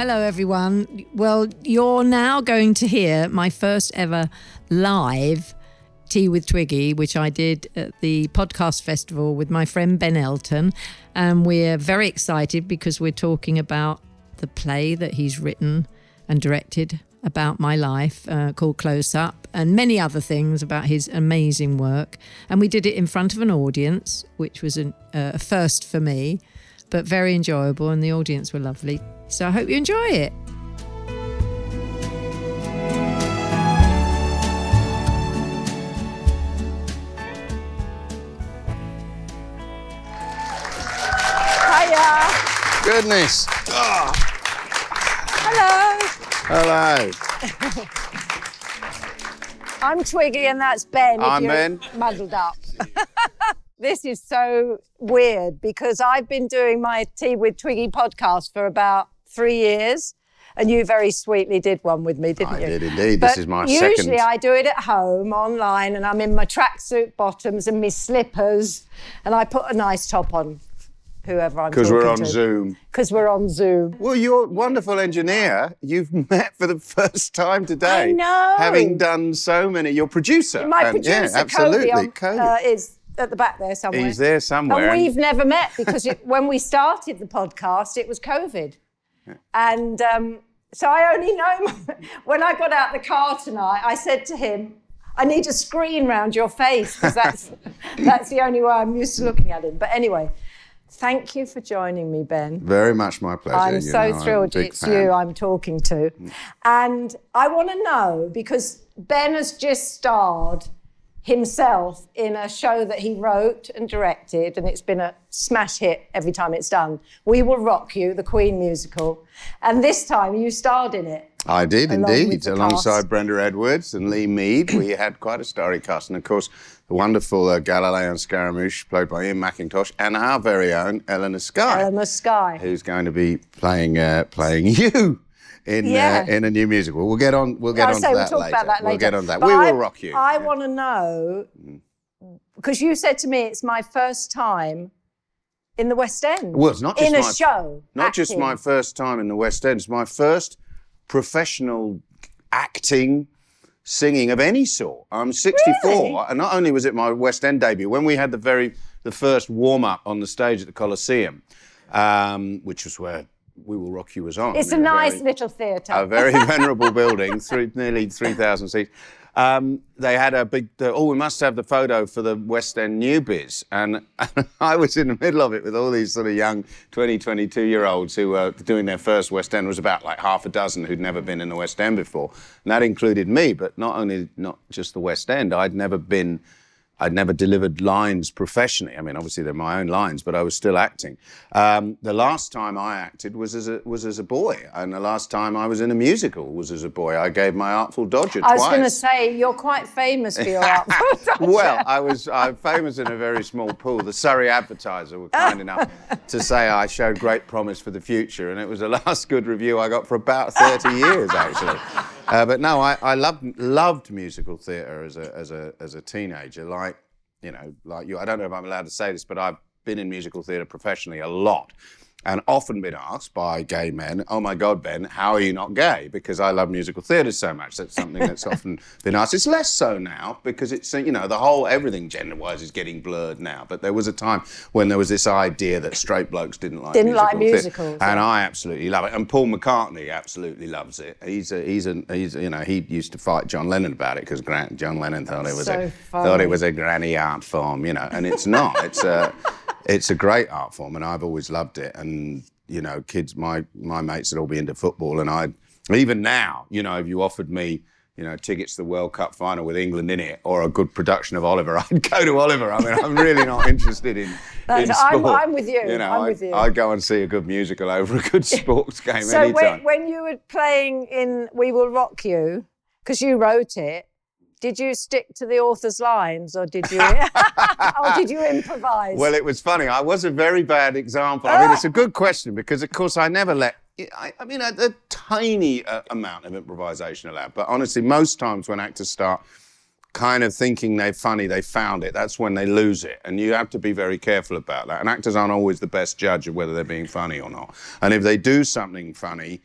Hello, everyone. Well, you're now going to hear my first ever live Tea with Twiggy, which I did at the podcast festival with my friend Ben Elton. And we're very excited because we're talking about the play that he's written and directed about my life uh, called Close Up and many other things about his amazing work. And we did it in front of an audience, which was an, uh, a first for me, but very enjoyable. And the audience were lovely. So I hope you enjoy it. Hiya. Goodness. Oh, Hello. hello. I'm Twiggy and that's Ben. I'm you're Ben. Muddled up. this is so weird because I've been doing my Tea with Twiggy podcast for about three years. And you very sweetly did one with me, didn't I you? I did indeed. But This is my usually second. I do it at home online and I'm in my tracksuit bottoms and my slippers and I put a nice top on whoever I'm Because we're on to. Zoom. Because we're on Zoom. Well, you're a wonderful engineer. You've met for the first time today. I know. Having done so many. Your producer. My and- producer, yeah, absolutely. Kobi, um, Kobi. uh, is at the back there somewhere. He's there somewhere. And we've never met because it, when we started the podcast, it was COVID. And um, so I only know him- when I got out the car tonight, I said to him, I need a screen round your face because that's, that's the only way I'm used to looking at him. But anyway, thank you for joining me, Ben. Very much my pleasure. I'm you so know, I'm thrilled it's fan. you I'm talking to. And I want to know because Ben has just starred himself in a show that he wrote and directed, and it's been a smash hit every time it's done. We Will Rock You, the Queen musical. And this time you starred in it. I did indeed, alongside cast. Brenda Edwards and Lee Mead. We had quite a starry cast, and of course, the wonderful uh, Galileo and Scaramouche, played by Ian McIntosh, and our very own Elena Skye. Elena Skye. who's going to be playing uh, playing you in Yeah. uh, in a new musical. We'll get on. We'll get on we'll that talk later. about that later. We'll get on that. But we I, will rock you. I Yeah. want to know because you said to me it's my first time in the West End. Well, it's not just in a show. Not just my first time in the West End, it's my first professional acting, singing of any sort. I'm 64, Really? and not only was it my West End debut, when we had the very the first warm up on the stage at the Coliseum, um, which was where We Will Rock You was on. It's a in nice very- little theatre. a very venerable building, three, nearly 3,000 seats. Um, they had a big, the, oh, we must have the photo for the West End newbies. And I was in the middle of it with all these sort of young 20, 22 year olds who were doing their first West End. There was about like half a dozen who'd never been in the West End before. And that included me, but not only, not just the West End, I'd never been. I'd never delivered lines professionally. I mean, obviously they're my own lines, but I was still acting. Um, the last time I acted was as a was as a boy, and the last time I was in a musical was as a boy. I gave my Artful Dodger I was going to say you're quite famous for your art. well, I was I'm famous in a very small pool. The Surrey Advertiser were kind enough to say I showed great promise for the future, and it was the last good review I got for about 30 years, actually. Uh, but no, I, I loved loved musical theatre as a as a as a teenager. Like you know, like you. I don't know if I'm allowed to say this, but I've been in musical theatre professionally a lot. And often been asked by gay men, "Oh my God, Ben, how are you not gay?" Because I love musical theatre so much. That's something that's often been asked. It's less so now because it's you know the whole everything gender-wise is getting blurred now. But there was a time when there was this idea that straight blokes didn't like Didn't like musicals, theatre. and. I absolutely love it. And Paul McCartney absolutely loves it. He's a, he's a, he's a, you know he used to fight John Lennon about it because John Lennon thought it was So a funny. thought it was a granny art form, you know, and it's not. It's a it's a great art form, and I've always loved it. And you know, kids, my my mates would all be into football, and I even now, you know, if you offered me. You know, tickets to the World Cup final with England in it, or a good production of Oliver. I'd go to Oliver. I mean, I'm really not interested in, in sport. I'm- I'm with you. You know, I'm I, with you. I'd go and see a good musical over a good sports game so anytime. when, when you were playing in We Will Rock You, because you wrote it, did you stick to the author's lines or did you or did you improvise? Well, it was funny. I was a very bad example. I mean, it's a good question because, of course, I never let. I, I mean, a, a tiny uh, amount of improvisation allowed. But honestly, most times when actors start kind of thinking they're funny, they found it. That's when they lose it, and you have to be very careful about that. And actors aren't always the best judge of whether they're being funny or not. And if they do something funny.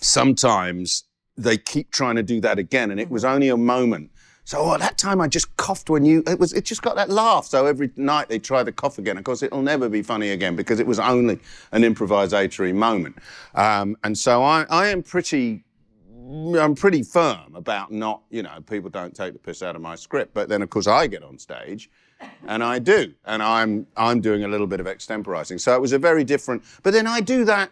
sometimes they keep trying to do that again, and it was only a moment. So oh, at that time I just coughed when you it was it just got that laugh. So every night they try the cough again. Of course, it'll never be funny again because it was only an improvisatory moment. Um, and so I, I am pretty I'm pretty firm about not, you know, people don't take the piss out of my script. But then, of course, I get on stage, and I do, and I'm I'm doing a little bit of extemporizing. So it was a very different. But then I do that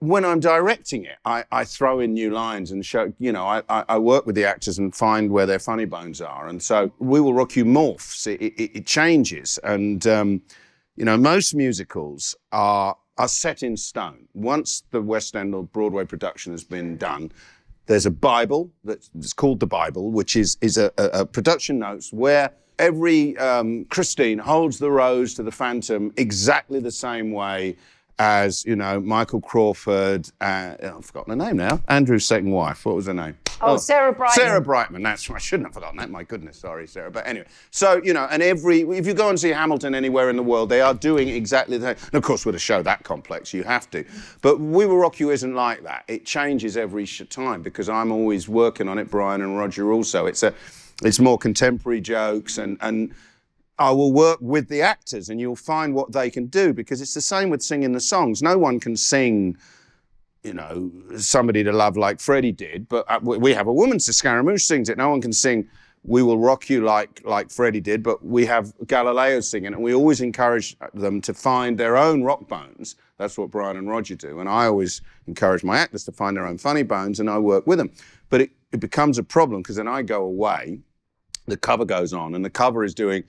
when I'm directing it. I, I throw in new lines and show, you know, I, I, work with the actors and find where their funny bones are. And so We Will Rock You morphs. It, it, it changes, and um, you know, most musicals are are set in stone. Once the West End or Broadway production has been done, there's a Bible that's called the Bible, which is, is a, a, a production notes where every um, Christine holds the rose to the Phantom exactly the same way as you know Michael Crawford. Uh, I've forgotten her name now. Andrew's second wife. What was her name? Oh, Sarah Brightman. Sarah Brightman. That's I shouldn't have forgotten that. My goodness, sorry, Sarah. But anyway, so you know, and every if you go and see Hamilton anywhere in the world, they are doing exactly the same. And of course, with a show that complex, you have to. But We Will Rock You isn't like that. It changes every time because I'm always working on it. Brian and Roger also. It's a it's more contemporary jokes and and I will work with the actors and you'll find what they can do because it's the same with singing the songs. No one can sing, you know, somebody to love like Freddie did, but uh, we have a woman, Scaramouche sings it. No one can sing We Will Rock You like, like Freddie did, but we have Galileo singing and we always encourage them to find their own rock bones. That's what Brian and Roger do. And I always encourage my actors to find their own funny bones and I work with them. But it, it becomes a problem because then I go away, the cover goes on, and the cover is doing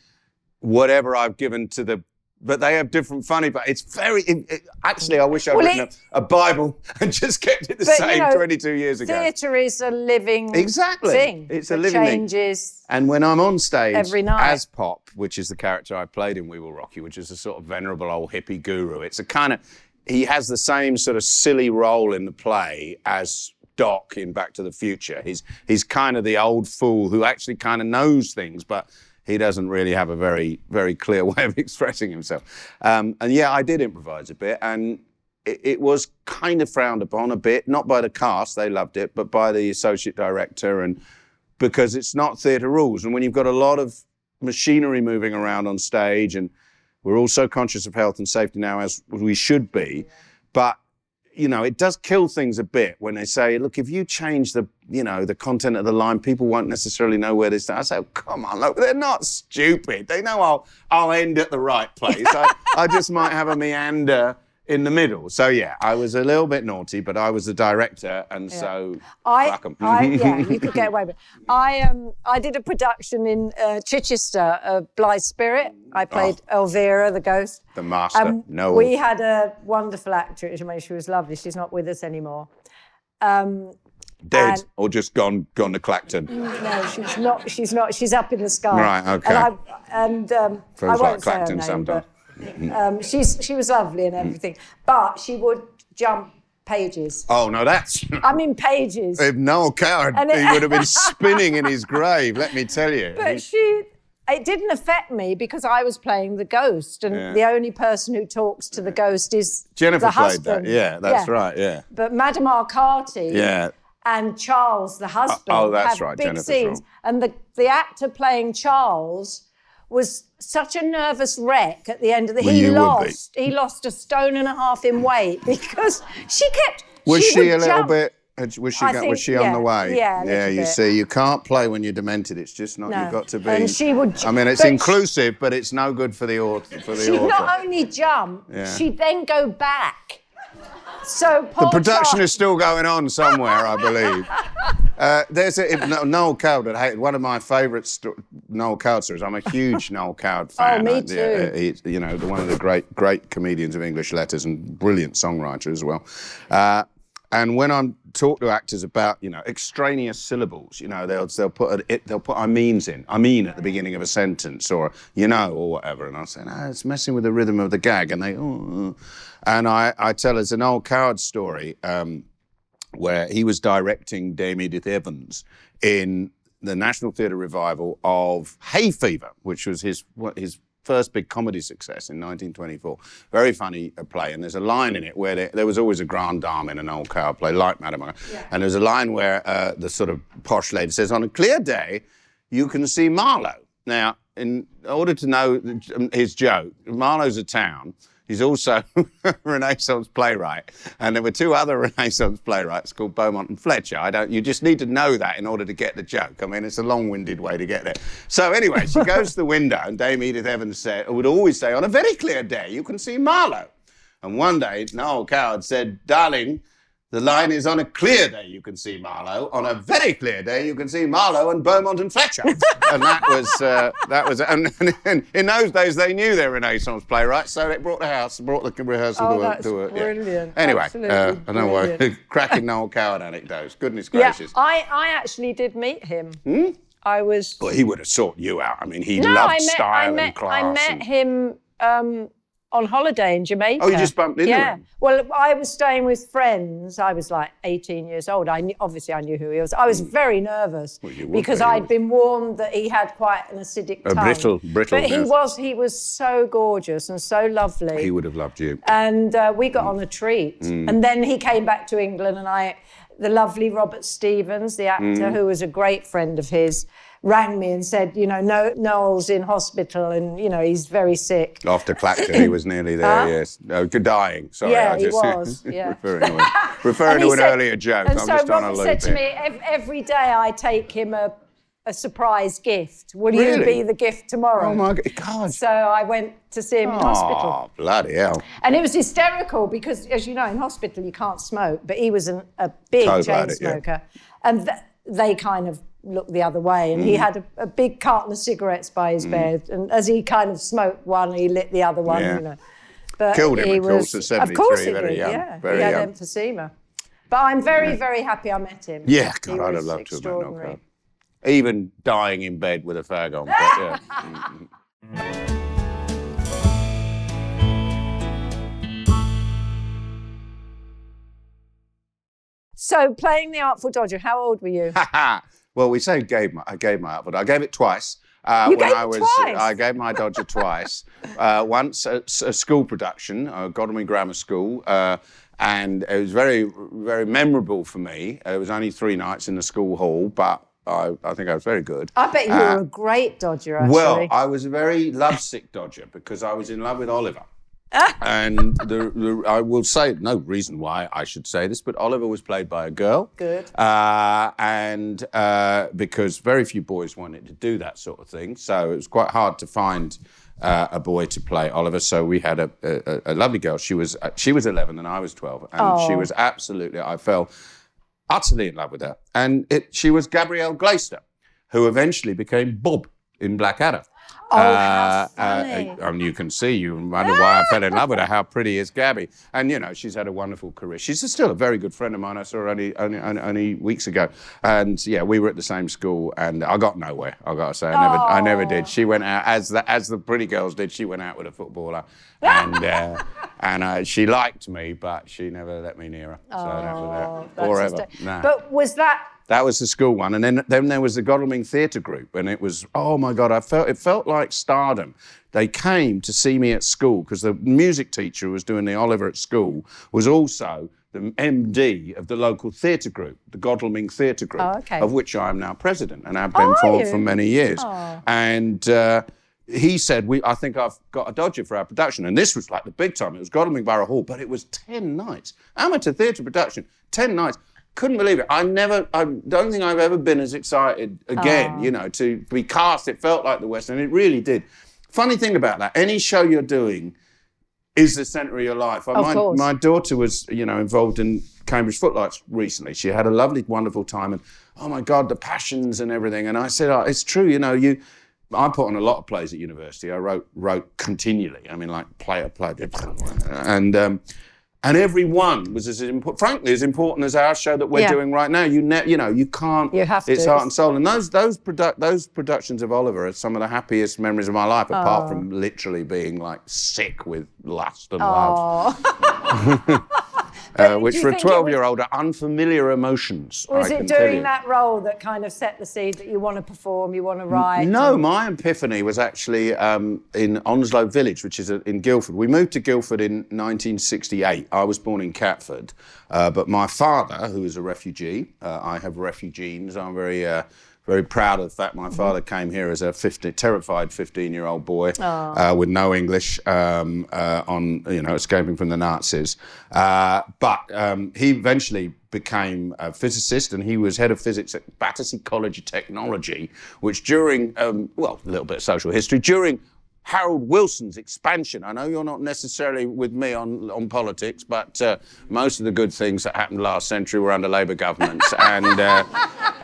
whatever I've given to the but they have different funny. But it's very it, it, actually. I wish I'd well, written it, a, a, Bible and just kept it the same you know, 22 years ago. Theatre is a living exactly thing. It's a living changes. Thing. And when I'm on stage every night as Pop, which is the character I played in We Will Rock You, which is a sort of venerable old hippie guru. It's a kind of he has the same sort of silly role in the play as Doc in Back to the Future. He's he's kind of the old fool who actually kind of knows things, but he doesn't really have a very, very clear way of expressing himself. Um, and yeah, I did improvise a bit, and it, it, was kind of frowned upon a bit, not by the cast, they loved it, but by the associate director, and because it's not theatre rules. And when you've got a lot of machinery moving around on stage, and we're all so conscious of health and safety now, as we should be, but you know, it does kill things a bit when they say, look, if you change the, you know, the content of the line, people won't necessarily know where they start. I say, oh, come on, look, they're not stupid. They know I'll, I'll end at the right place. I, I just might have a meander in the middle. So yeah, I was a little bit naughty, but I was the director, and yeah. so I, I, yeah, you could get away with it. I um I did a production in uh, Chichester, uh, Blithe Spirit. I played oh. Elvira, the ghost. The master. Um, no. We had a wonderful actress. I mean, she was lovely. She's not with us anymore. Um, Dead and, or just gone gone to Clacton? No, she's not. She's not. She's up in the sky. Right. Okay. And, I, and um, I won't like say Clacton her name, sometimes. Um, she's she was lovely and everything, but she would jump pages. Oh no, that's. I mean pages. If Noel Coward, it, he would have been spinning in his grave. Let me tell you. But he, she. It didn't affect me because I was playing the ghost, and yeah. the only person who talks to the ghost is Jennifer the played husband. that. Yeah, that's right. Yeah. But Madame Arcati. Yeah. And Charles, the husband, oh, that's have right. big Jennifer's scenes, wrong. and the the actor playing Charles was such a nervous wreck at the end of the. Well, he lost. He lost a stone and a half in weight because she kept. Was she, she a little jump. bit? Was she, think, was she yeah, on the way? Yeah, yeah. You bit. see, you can't play when you're demented. It's just not. No. You've got to be. And she would. I mean, it's inclusive, but it's no good for the author. For the she author. not only jump, Yeah. she'd then go back. So The production Charles- is still going on somewhere, I believe. Uh, there's a, Noel Coward. Hate one of my favourite sto- Noel Coward stories. I'm a huge Noel Coward fan. Oh, me too. he's, you know, one of the great, great comedians of English letters and brilliant songwriter as well. Uh, and when I'm talk to actors about, you know, extraneous syllables, you know, they'll they'll put a, it, they'll put I means in, I mean at the beginning of a sentence, or you know, or whatever, and I'll say, no, it's messing with the rhythm of the gag, and they, oh, oh. And I, I tell it's an old coward story. Um, where he was directing Dame Edith Evans in the National Theatre revival of Hay Fever, which was his his first big comedy success in 1924. Very funny uh, play, and there's a line in it where there, there was always a grand dame in an old cow play, like Madame. Yeah. And there's a line where uh, the sort of posh lady says, "On a clear day, you can see Marlow." Now, in order to know his joke, Marlow's a town. He's also a Renaissance playwright, and there were two other Renaissance playwrights called Beaumont and Fletcher. I don't. You just need to know that in order to get the joke. I mean, it's a long-winded way to get there. So anyway, she goes to the window, and Dame Edith Evans said, would always say, "On a very clear day, you can see Marlow." And one day, Noel Coward said, "Darling." The line is on a clear day you can see Marlowe. On a very clear day you can see Marlowe and Beaumont and Fletcher. and that was uh, that was and, and, in those days they knew they were Renaissance playwrights, so they brought the house, brought the rehearsal oh, to that's to a brilliant. Yeah. Anyway, uh, I know what cracking Noel Coward anecdotes. Goodness gracious. Yeah, I, I actually did meet him. Hmm? I was. Well, he would have sought you out. I mean, he no, loved met, style I met, and class. I met and... him. Um, on holiday in Jamaica. Oh, you just bumped into yeah. him? Well, I was staying with friends. I was like 18 years old. I knew, obviously I knew who he was. I was mm. very nervous well, because be, I'd been warned that he had quite an acidic a tongue. brittle, brittle. But he yes. was he was so gorgeous and so lovely. He would have loved you. And uh, we got mm. on a treat. Mm. And then he came back to England, and I, the lovely Robert Stephens, the actor, Mm. who was a great friend of his rang me and said, you know, no, Noel's in hospital and, you know, he's very sick. After Clacton, he was nearly there, Huh? yes. No, dying, sorry. Yeah, I he just, was, yeah. referring to, referring to he an said- earlier joke. And I'm so just trying to Robert said to me, every day I take him a, a surprise gift. Will you be the gift tomorrow? Oh my God. So I went to see him in hospital. Oh, bloody hell. And it was hysterical because, as you know, in hospital you can't smoke, but he was an, a big Told chain it, yeah. smoker. And th- they kind of looked the other way. And he Mm. had a, a big carton of cigarettes by his bed. And as he kind of smoked one, he lit the other one, Yeah. you know. But Killed him, he of course, was, at Of course he very did, young, yeah. very he had young. emphysema. But I'm very, very happy I met him. Yeah, He God, I'd have loved to have met. Coward. Even dying in bed with a fag on. But yeah. Mm. So playing the Artful Dodger, how old were you? Well, we say gave my, I gave my outfit. I gave it twice. Uh, You when gave I was, twice? I gave my Dodger twice. Uh, once at s- a school production, uh, Godalming Grammar School, uh, and it was very, very memorable for me. It was only three nights in the school hall, but I, I think I was very good. I bet you Uh, were a great Dodger, actually. Well, I was a very lovesick Dodger because I was in love with Oliver. And the, the, I will say, no reason why I should say this, but Oliver was played by a girl. Good. Uh, and uh, because very few boys wanted to do that sort of thing. So it was quite hard to find uh, a boy to play Oliver. So we had a, a, a lovely girl. She was, uh, she was 11 and I was 12. And she Oh. was absolutely, I fell utterly in love with her. And it, she was Gabrielle Glaister, who eventually became Bob in Blackadder. Oh, funny. Uh, and you can see, you wonder why I fell in love with her. How pretty is Gabby? And you know, she's had a wonderful career. She's still a very good friend of mine. I saw her only, only, only, weeks ago. And yeah, we were at the same school, and I got nowhere. I got to say, I never, I never did. She went out as the as the pretty girls did. She went out with a footballer, and uh, and uh, she liked me, but she never let me near her. So that Oh, was it. that's Forever. hysterical. Nah. But was that That was the school one, and then then there was the Godalming Theatre Group, and it was oh my god, I felt it felt like stardom. They came to see me at school because the music teacher who was doing the Oliver at school was also the MD of the local theatre group, the Godalming Theatre Group, Oh, okay. of which I am now president and have been for, for many years. Oh. And uh, he said, "We, I think I've got a Dodger for our production." And this was like the big time. It was Godalming Borough Hall, but it was ten nights, amateur theatre production, ten nights. Couldn't believe it. I never, I don't think I've ever been as excited again. Oh. You know, to be cast. It felt like the West, and it really did. Funny thing about that, any show you're doing is the centre of your life. Of my, course. my daughter was, you know, involved in Cambridge Footlights recently. She had a lovely, wonderful time, and oh my God, the passions and everything. And I said, oh, it's true, you know, you. I put on a lot of plays at university. I wrote wrote continually. I mean, like play a play, and um, and every one was as important, frankly, as important as our show that we're Yeah. doing right now. You ne- you know, you can't. You have to. It's heart and soul, and those those produ- those productions of Oliver are some of the happiest memories of my life, apart from literally being like sick with lust and love. Uh, which for a think it was- 12 year old are unfamiliar emotions. Was I it can tell doing that role that kind of set the seed that you want to perform, you want to write? No, and- my epiphany was actually um, in Onslow Village, which is in Guildford. We moved to Guildford in 1968. I was born in Catford, uh, but my father, who is a refugee, uh, I have refugee genes. I'm very, uh, very proud of the fact my father came here as a 50, terrified 15-year-old boy uh, with no English, um, uh, on you know escaping from the Nazis. Uh, but um, he eventually became a physicist and he was head of physics at Battersea College of Technology, which during, um, well, a little bit of social history, during Harold Wilson's expansion. I know you're not necessarily with me on, on politics, but uh, most of the good things that happened last century were under Labour governments. and uh,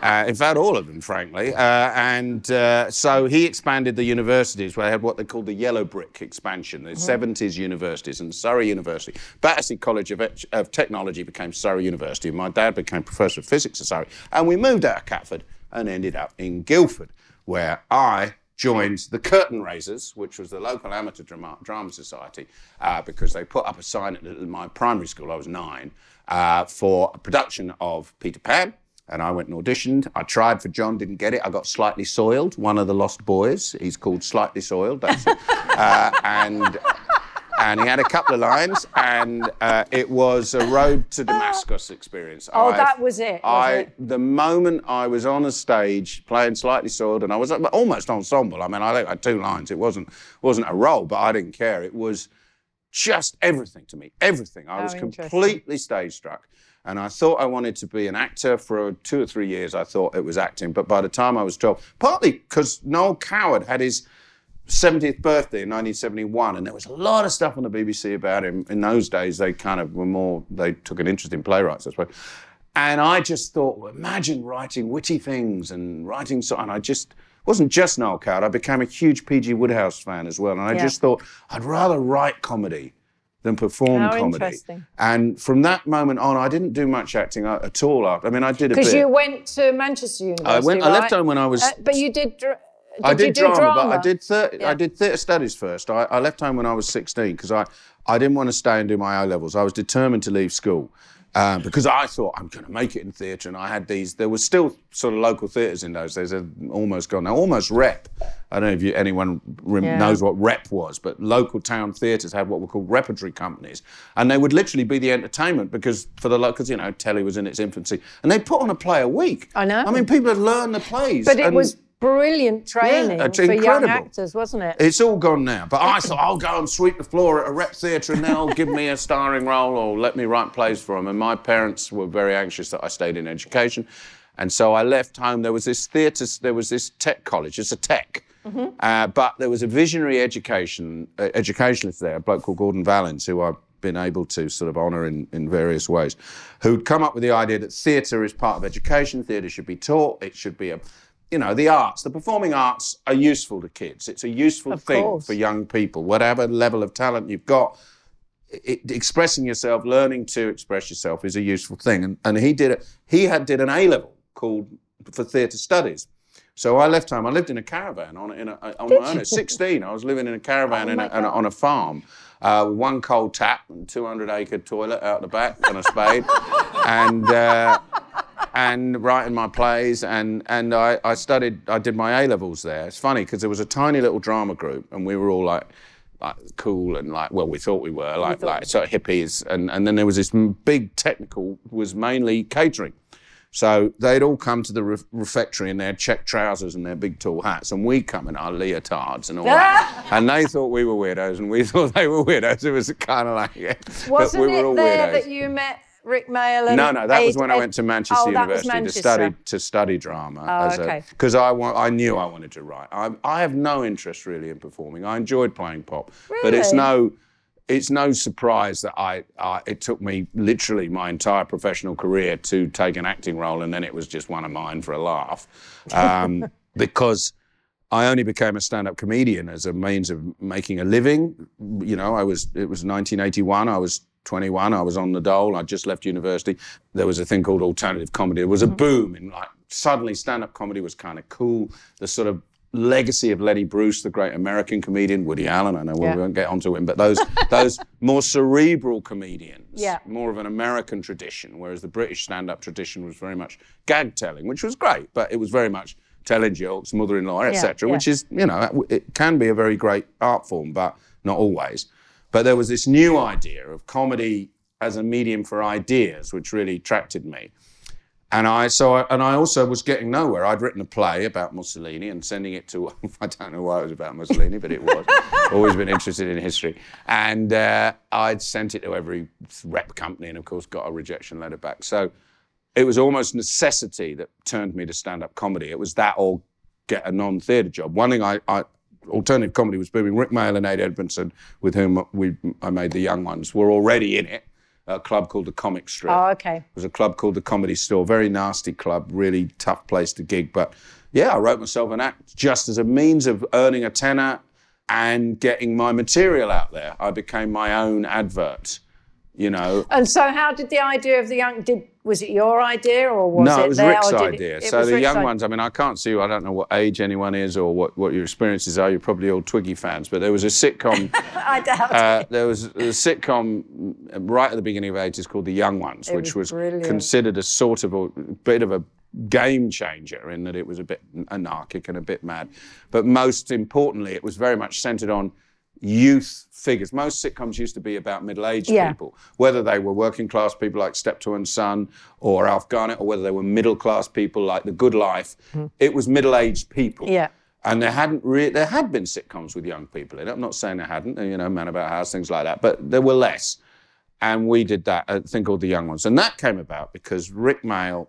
uh, in fact, all of them, frankly. Uh, and uh, so he expanded the universities where they had what they called the yellow brick expansion, the 70s universities, and Surrey University. Battersea College of, of Technology became Surrey University. My dad became Professor of Physics at Surrey. And we moved out of Catford and ended up in Guildford, where I joined the Curtain Raisers, which was the local amateur drama, drama society, uh, because they put up a sign at my primary school, I was nine, uh, for a production of Peter Pan. And I went and auditioned. I tried for John, didn't get it. I got slightly soiled, one of the lost boys. He's called Slightly Soiled. That's it. uh, and and he had a couple of lines, and uh, it was a road to Damascus experience. Oh, I- that was it, I it? the moment I was on a stage playing slightly soiled, and I was almost ensemble. I mean, I think I had two lines. It wasn't wasn't a role, but I didn't care. It was just everything to me. Everything. I How was completely stage struck. And I thought I wanted to be an actor for two or three years. I thought it was acting. But by the time I was 12, partly because Noel Coward had his 70th birthday in 1971, and there was a lot of stuff on the BBC about him. In those days, they kind of were more, they took an interest in playwrights, I suppose. And I just thought, well, imagine writing witty things and writing so, and I just wasn't just Noel Coward. I became a huge PG Wodehouse fan as well, and I Yeah. just thought I'd rather write comedy than perform How comedy. And from that moment on, I didn't do much acting uh, at all. After I mean, I did a bit. Because you went to Manchester University. I went. I left home when I was. Uh, but you did. Dr- did I did drama, drama, but I did. Yeah. I did theatre studies first. I, I left home when I was 16 because I, I didn't want to stay and do my O levels. I was determined to leave school um, because I thought I'm going to make it in theatre. And I had these. There was still sort of local theatres in those days. They'd almost gone now. Almost rep. I don't know if you, anyone rem- Yeah. knows what rep was, but local town theatres had what were called repertory companies, and they would literally be the entertainment because for the locals, you know, telly was in its infancy, and they put on a play a week. I know. I mean, people had learned the plays. But it was brilliant training it's for young actors, wasn't it? It's all gone now. But I thought I'll go and sweep the floor at a rep theatre and they'll give me a starring role or let me write plays for them. And my parents were very anxious that I stayed in education. And so I left home. There was this theatre, there was this tech college. It's a tech. Uh, but there was a visionary education uh, educationalist there, a bloke called Gordon Vallins, who I've been able to sort of honour in, in various ways, who'd come up with the idea that theatre is part of education. Theatre should be taught. It should be a you know, the arts, the performing arts are useful to kids. It's a useful Of thing course. for young people, whatever level of talent you've got. It, expressing yourself, learning to express yourself is a useful thing. And, and he did it. He had did an A level called for theatre studies. So I left home. I lived in a caravan on, in a, on my own. At 16, I was living in a caravan Oh a, a, on a farm uh, with one cold tap and 200 acre toilet out the back and a spade. and uh, and writing my plays and and I, I studied I did my A levels there. It's funny because there was a tiny little drama group and we were all like like cool and like well we thought we were like like sort of hippies and and then there was this big technical was mainly catering. So they'd all come to the ref- refectory in their check trousers and their big tall hats, and we come in our leotards and all that. and they thought we were weirdos, and we thought they were weirdos. It was kind of like, yeah. Wasn't but we were it all there weirdos. that you met Rik Mayall? And No, no, that was when I went to Manchester oh, University to study to study drama. Oh, okay. Because I wa- I knew I wanted to write. I, I have no interest really in performing. I enjoyed playing pop, but it's no it's no surprise that I, I it took me literally my entire professional career to take an acting role, and then it was just one of mine for a laugh, um, because. I only became a stand-up comedian as a means of making a living. You know, I was it was 1981. I was 21. I was on the dole. I'd just left university. There was a thing called alternative comedy. There was a mm. boom in like suddenly stand-up comedy was kind of cool. The sort of legacy of Lenny Bruce, the great American comedian, Woody Allen. I know Yeah. we won't get onto him, but those those more cerebral comedians, Yeah. more of an American tradition, whereas the British stand-up tradition was very much gag telling, which was great, but it was very much telling jokes, mother-in-law, etc., yeah. which is you know it can be a very great art form, but not always. But there was this new idea of comedy as a medium for ideas, which really attracted me. And I so I, and I also was getting nowhere. I'd written a play about Mussolini and sending it to I don't know why it was about Mussolini, but it was. Always been interested in history, and uh, I'd sent it to every rep company, and of course got a rejection letter back. So it was almost necessity that turned me to stand-up comedy. It was that or get a non-theatre job. One thing I, I alternative comedy was booming. Rik Mayall and Ade Edmondson, with whom we I made the Young Ones, were already in it. A club called the Comic Strip. Oh, okay. It was a club called the Comedy Store, very nasty club, really tough place to gig. But yeah, I wrote myself an act just as a means of earning a tenner and getting my material out there. I became my own advert, you know. And so, how did the idea of the young? Did was it your idea or was no, it it was there, Rik's did it- idea. it so the Rik's young idea? ones, I mean, I can't see. I don't know what age anyone is or what, what your experiences are. You're probably all Twiggy fans, but there was a sitcom. I doubt Uh, it. there was a sitcom right at the beginning of the 80s called The Young Ones, which was was, considered a sort of a bit of a game changer in that it was a bit anarchic and a bit mad. But most importantly, it was very much centered on youth figures. Most sitcoms used to be about middle-aged Yeah. people, whether they were working class people like Steptoe and Son or Alf Garnett, or whether they were middle class people like The Good Life. Hmm. It was middle-aged people. Yeah. And there hadn't re- there had been sitcoms with young people in it. I'm not saying there hadn't, you know, Man About House, things like that, but there were less. And we did that, a thing called The Young Ones. And that came about because Rik Mayall,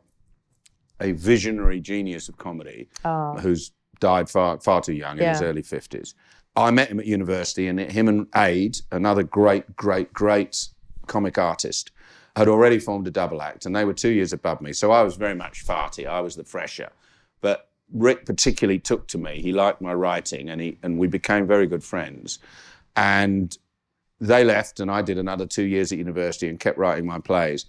a visionary genius of comedy, ah. who's died far, far too young in his. Early 50s, I met him at university, and him and Ade, another great, great, great comic artist, had already formed a double act, and they were two years above me. So I was very much farty. I was the fresher. But Rik particularly took to me. He liked my writing, and he and we became very good friends. And they left, and I did another two years at university and kept writing my plays.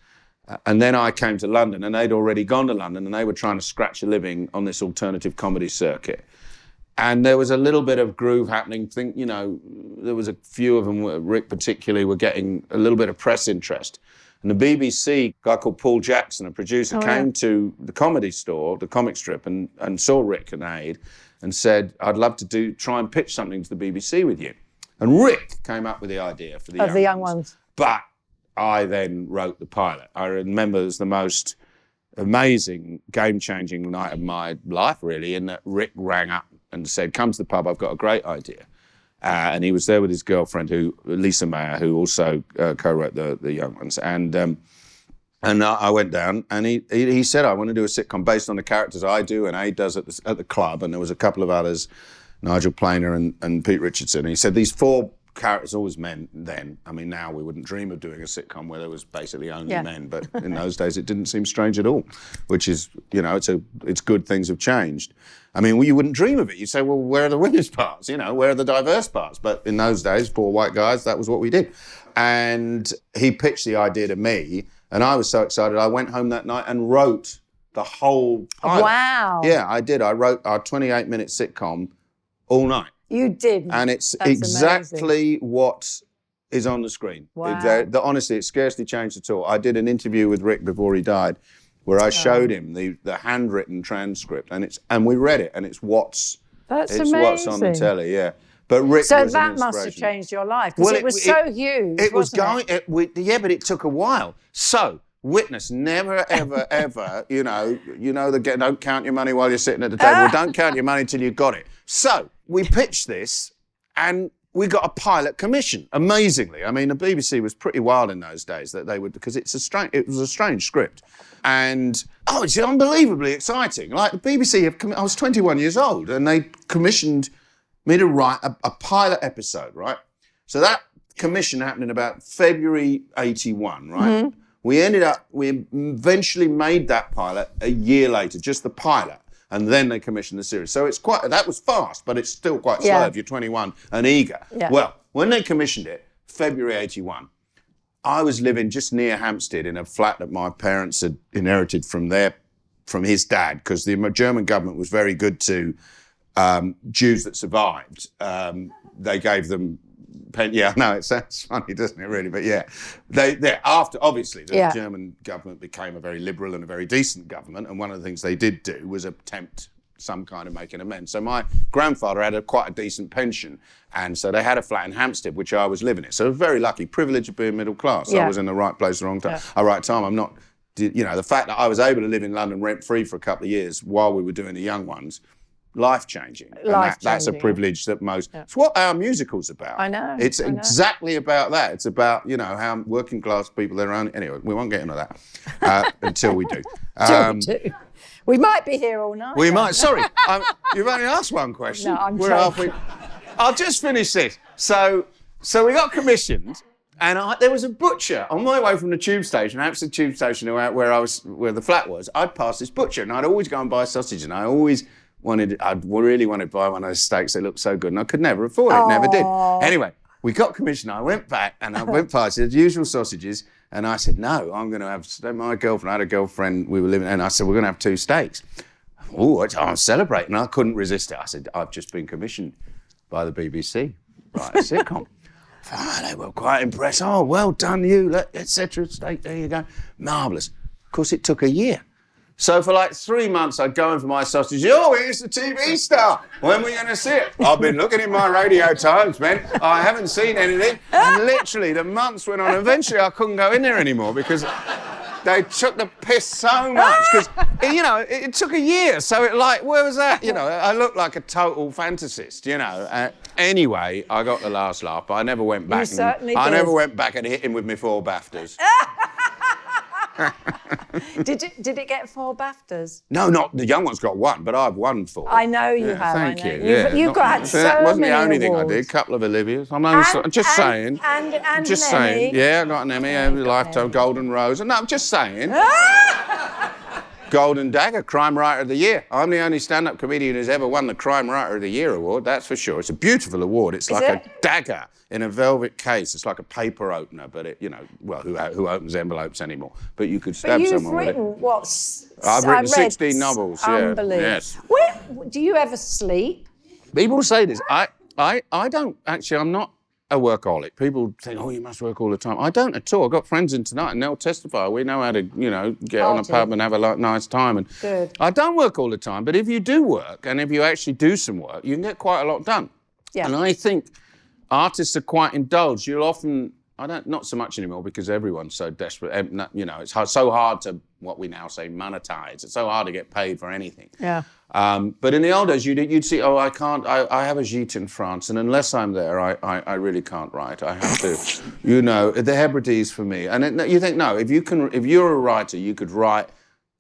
And then I came to London, and they'd already gone to London, and they were trying to scratch a living on this alternative comedy circuit. And there was a little bit of groove happening. Think, you know, there was a few of them. Rik particularly were getting a little bit of press interest. And the BBC, guy called Paul Jackson, a producer, oh, came to the comedy store, the comic strip, and, and saw Rik and Ade, and said, "I'd love to do try and pitch something to the BBC with you." And Rik came up with the idea for the Of young the young ones. ones. But I then wrote the pilot. I remember it was the most amazing, game changing night of my life, really, in that Rik rang up and said, Come to the pub, I've got a great idea. Uh, and he was there with his girlfriend, who Lise Mayer, who also uh, co-wrote the the Young Ones. And um, and I went down, and he, he he said, "I want to do a sitcom based on the characters I do and Ade does at the, at the club." And there was a couple of others, Nigel Planer and, and Pete Richardson. And he said these four characters always men. Then, I mean, now we wouldn't dream of doing a sitcom where there was basically only Yeah. men. But in those days, it didn't seem strange at all. Which is, you know, it's a it's good things have changed. I mean, well, you wouldn't dream of it. You'd say, well, where are the women's parts? You know, where are the diverse parts? But in those days, four white guys, that was what we did. And he pitched the idea to me, and I was so excited. I went home that night and wrote the whole pilot. Wow. Yeah, I did. I wrote our 28 minute sitcom all night. You did. And it's That's exactly what is on the screen. Wow. Uh, the- honestly, it scarcely changed at all. I did an interview with Rik before he died where I showed him the, the handwritten transcript and it's and we read it and it's what's That's it's what's on the telly, yeah. But Rik So that must have changed your life because Well, it, it- was it- so huge. It was going, it, we, yeah, but it took a while. So, witness, never, ever, ever, you know, you know, the get, don't count your money while you're sitting at the table. Ah. don't count your money until you've got it. So, we pitched this, and we got a pilot commission. Amazingly, I mean, the BBC was pretty wild in those days that they would because it's a strange, it was a strange script, and oh, it's unbelievably exciting. Like the BBC have, I was 21 years old, and they commissioned me to write a, a pilot episode, right? So that commission happened in about February 81, right? We ended up, we eventually made that pilot a year later, just the pilot. And then they commissioned the series. So it's quite, that was fast, but it's still quite slow Yeah. if you're 21 and eager. Yeah. Well, when they commissioned it, February 81, I was living just near Hampstead in a flat that my parents had inherited from their, from his dad, because the German government was very good to um, Jews that survived, um, they gave them. Pen- yeah, no, it sounds funny, doesn't it? Really, but yeah, they, they after obviously the Yeah. German government became a very liberal and a very decent government, and one of the things they did do was attempt some kind of making amends. So my grandfather had a quite a decent pension, and so they had a flat in Hampstead, which I was living in. So I was very lucky, privilege of being middle class. Yeah. I was in the right place at the wrong time, at the right time. I'm not, you know, the fact that I was able to live in London rent free for a couple of years while we were doing the young ones. Life changing. That's a privilege that most. It's what our musical's about. I know, It's I know. exactly about that. It's about you know how working class people they're only anyway. We won't get into that uh, until we do. Um, Two. We might be here all night. we might. Sorry, um, you've only asked one question. No, I'm We're joking. halfway. I'll just finish this. So, so we got commissioned, and I, there was a butcher on my way from the tube station, Hampstead Tube Station, where, where I was, where the flat was. I'd pass this butcher, and I'd always go and buy sausage, and I always wanted, I'd really wanted to buy one of those steaks. They looked so good, and I could never afford it. Never did. Anyway, we got commissioned. I went back, and I went past the usual sausages. And I said, no, I'm going to have my girlfriend. I had a girlfriend. We were living, and I said, we're going to have two steaks. Oh, I'm celebrating. I couldn't resist it. I said, I've just been commissioned by the BBC, right? A sitcom. Ah, they were quite impressed. Oh, well done, you, etc. Steak, there you go. Marvellous. Of course, it took a year. So for like three months, I'd go in for my sausage. Oh, here's the TV star. When are we going to see it? I've been looking in my radio times, man. I haven't seen anything. And literally, the months went on. Eventually, I couldn't go in there anymore because they took the piss so much because you know it, it took a year. So it like where was that? You know, I looked like a total fantasist. You know. Uh, anyway, I got the last laugh, but I never went back. and- certainly I did. never went back and hit him with my four Baftas. Did it? Did it get four Baftas? No, not the young one's got one, but I've won four. I know you Yeah, have. Thank you. You've, yeah, you've got so that wasn't many the only thing I did. A couple of Oliviers. I'm only so- just and- saying. and- and just an saying. Emmy. Yeah, I got an Emmy, a lifetime Golden Rose. No, I'm just saying. Golden Dagger, Crime Writer of the Year. I'm the only stand-up comedian who's ever won the Crime Writer of the Year award. That's for sure. It's a beautiful award. It's like a dagger in a velvet case. It's like a paper opener, but it, you know, well, who who opens envelopes anymore? But you could But stab you've someone with it. written what's? I've written read 16 novels, yeah, Unbelievable. yes. Where, do you ever sleep? People say this. I, I, I don't actually. I'm not a workaholic. People think, oh, you must work all the time. I don't at all. I've got friends in tonight, and they'll testify. We know how to, you know, get on a pub and have a nice time. And Good. I don't work all the time, but if you do work, and if you actually do some work, you can get quite a lot done. Yeah. And I think artists are quite indulged. You'll often, I don't, not so much anymore because everyone's so desperate. You know, it's hard, so hard to what we now say monetize. It's so hard to get paid for anything. Yeah. Um, but in the old days, you'd, you'd see, oh, I can't, I, I have a gîte in France, and unless I'm there, I, I, I really can't write. I have to, you know, the Hebrides for me. And it, you think, no, if you can, if you're a writer, you could write,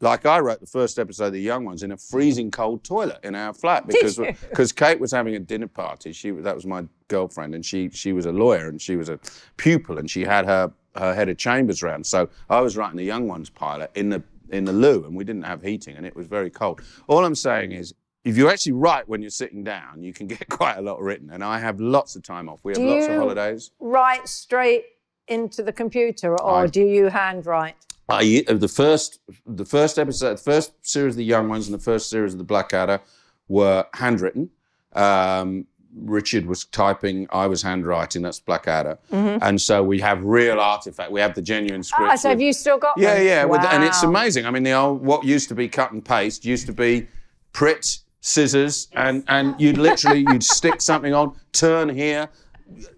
like I wrote the first episode of The Young Ones in a freezing cold toilet in our flat because because Kate was having a dinner party. She that was my girlfriend, and she she was a lawyer and she was a pupil, and she had her her head of chambers round. So I was writing the Young Ones pilot in the in the loo, and we didn't have heating, and it was very cold. All I'm saying is. If you actually write when you're sitting down, you can get quite a lot written. And I have lots of time off. We have Do lots of holidays. Write straight into the computer, or I- do you handwrite? I, uh, the first, the first episode, the first series of the Young Ones and the first series of the Blackadder were handwritten. Um, Richard was typing, I was handwriting. That's Blackadder, and so we have real artifact. We have the genuine scripts. Mm-hmm. Ah, so have you still got yeah, them? yeah, with and it's amazing. I mean, the old what used to be cut and paste used to be print, scissors, and and you'd literally you'd stick something on, turn here,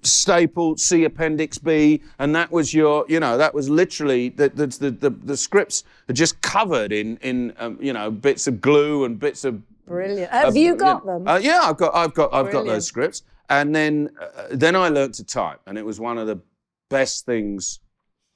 staple, see Appendix B, and that was your, you know, that was literally the the the, the, the scripts are just covered in in um, you know bits of glue and bits of Brilliant. Have you got them? Uh, yeah, I've got, I've got, I've got those scripts, and then, uh, then I learned to type, and it was one of the best things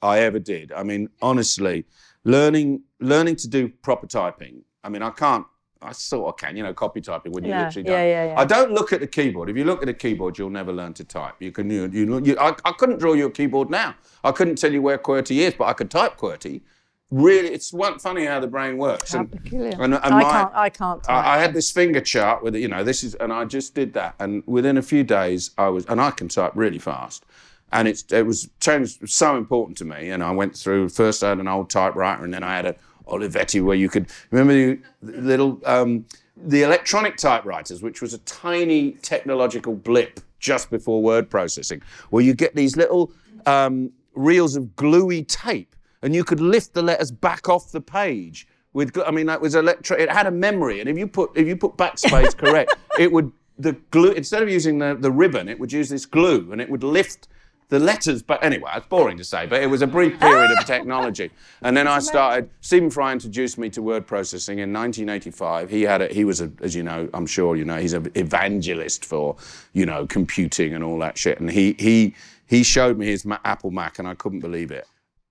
I ever did. I mean, honestly, learning, learning to do proper typing. I mean, I can't. I sort of can, you know, copy typing when you No, literally yeah, don't. yeah, yeah. I don't look at the keyboard. If you look at the keyboard, you'll never learn to type. You can, you, you, you I, I couldn't draw you a keyboard now. I couldn't tell you where QWERTY is, but I could type QWERTY. Really, it's funny how the brain works. How And- peculiar. and- and I my- can't. I can't. Type. I, I had this finger chart with it, you know, this is, and I just did that, and within a few days, I was, and I can type really fast, and it's, it was changed was so important to me, and I went through. First, I had an old typewriter, and then I had a Olivetti where you could remember the little um, the electronic typewriters, which was a tiny technological blip just before word processing, where you get these little um, reels of gluey tape, and you could lift the letters back off the page with. I mean, that was electro. It had a memory, and if you put if you put backspace correct, it would the glue instead of using the, the ribbon, it would use this glue, and it would lift the letters but anyway it's boring to say but it was a brief period of technology and then i started stephen fry introduced me to word processing in 1985 he had a, he was a, as you know i'm sure you know he's an evangelist for you know computing and all that shit and he he he showed me his apple mac and i couldn't believe it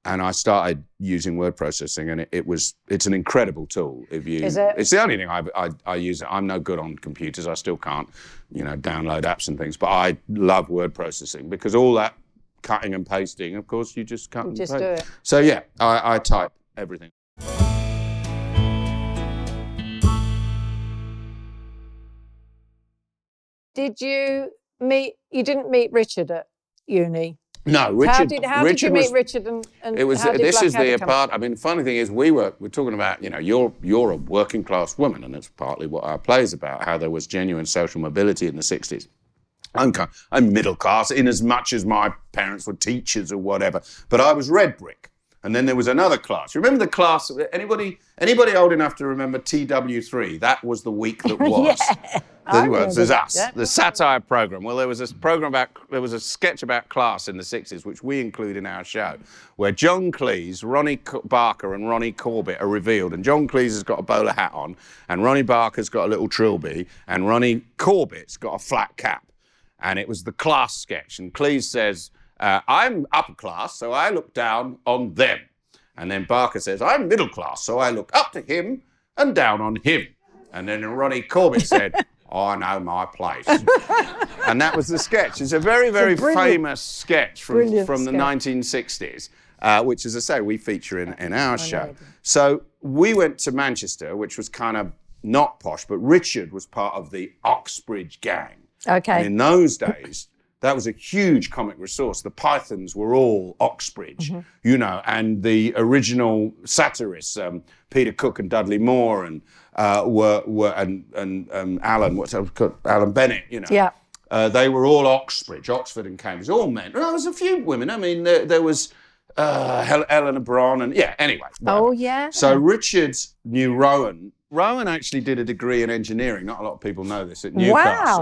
and I started using word processing, and it, it was it's an incredible tool. If you, Is it? it's the only thing I, I, I use. It. I'm no good on computers. I still can't, you know, download apps and things. But I love word processing because all that cutting and pasting, of course, you just cut and just paste. do it. So yeah, I, I type everything. Did you meet? You didn't meet Richard at uni. No, Richard. how did how Richard did you meet was, Richard? And, and It was. This is Blackadder the part. I mean, the funny thing is, we were we're talking about. You know, you're you're a working class woman, and that's partly what our play is about. How there was genuine social mobility in the '60s. I'm, I'm middle class in as much as my parents were teachers or whatever, but I was red brick. And then there was another class. Remember the class? Anybody anybody old enough to remember TW3? That was the week that was. There was. There's us, Yeah. the satire program. Well, there was a program about, there was a sketch about class in the 60s, which we include in our show, where John Cleese, Ronnie Barker, and Ronnie Corbett are revealed. And John Cleese has got a bowler hat on, and Ronnie Barker's got a little trilby, and Ronnie Corbett's got a flat cap. And it was the class sketch. And Cleese says, uh, I'm upper class, so I look down on them. And then Barker says, I'm middle class, so I look up to him and down on him. And then Ronnie Corbett said, I know my place. and that was the sketch. It's a very, very brilliant- famous sketch from, brilliant from the sketch. 1960s, uh, which, as I say, we feature in, in our know show. So we went to Manchester, which was kind of not posh, but Richard was part of the Oxbridge gang. Okay. And in those days, that was a huge comic resource. The Pythons were all Oxbridge, Mm-hmm. you know, and the original satirists, um, Peter Cook and Dudley Moore, and uh, were were and and um, Alan, what's that called? Alan Bennett, you know. Yeah. Uh, they were all Oxbridge, Oxford and Cambridge, all men. There was a few women. I mean, there, there was uh, Hel- Eleanor Bron, and yeah. Anyway. Oh yeah. So Richard knew Rowan. Rowan actually did a degree in engineering. Not a lot of people know this at Newcastle.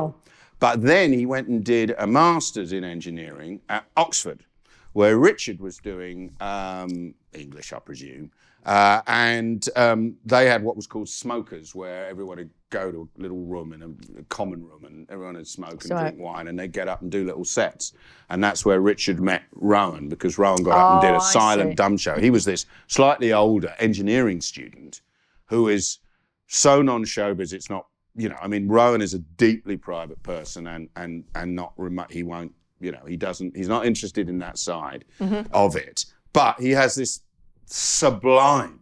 Wow. But then he went and did a master's in engineering at Oxford, where Richard was doing um, English, I presume. Uh, and um, they had what was called smokers, where everyone would go to a little room in a, a common room, and everyone would smoke and drink wine, and they'd get up and do little sets. And that's where Richard met Rowan, because Rowan got up and did Oh, a silent see. dumb show. He was this slightly older engineering student who is so non-showbiz. It's not, you know. I mean, Rowan is a deeply private person, and and and not remote. He won't, you know. He doesn't. He's not interested in that side mm-hmm. of it. But he has this sublime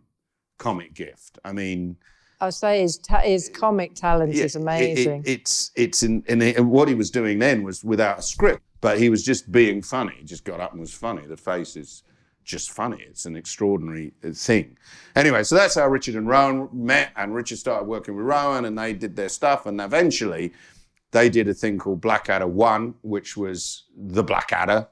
comic gift. I mean, I say his ta- his uh, comic talent yeah, is it- it- amazing. it's it's in, in and what he was doing then was without a script, but he was just being funny. He just got up and was funny. The face is just funny. It's an extraordinary uh, thing. Anyway, so that's how Richard and Rowan met, and Richard started working with Rowan, and they did their stuff, and eventually they did a thing called Blackadder One, which was the Blackadder,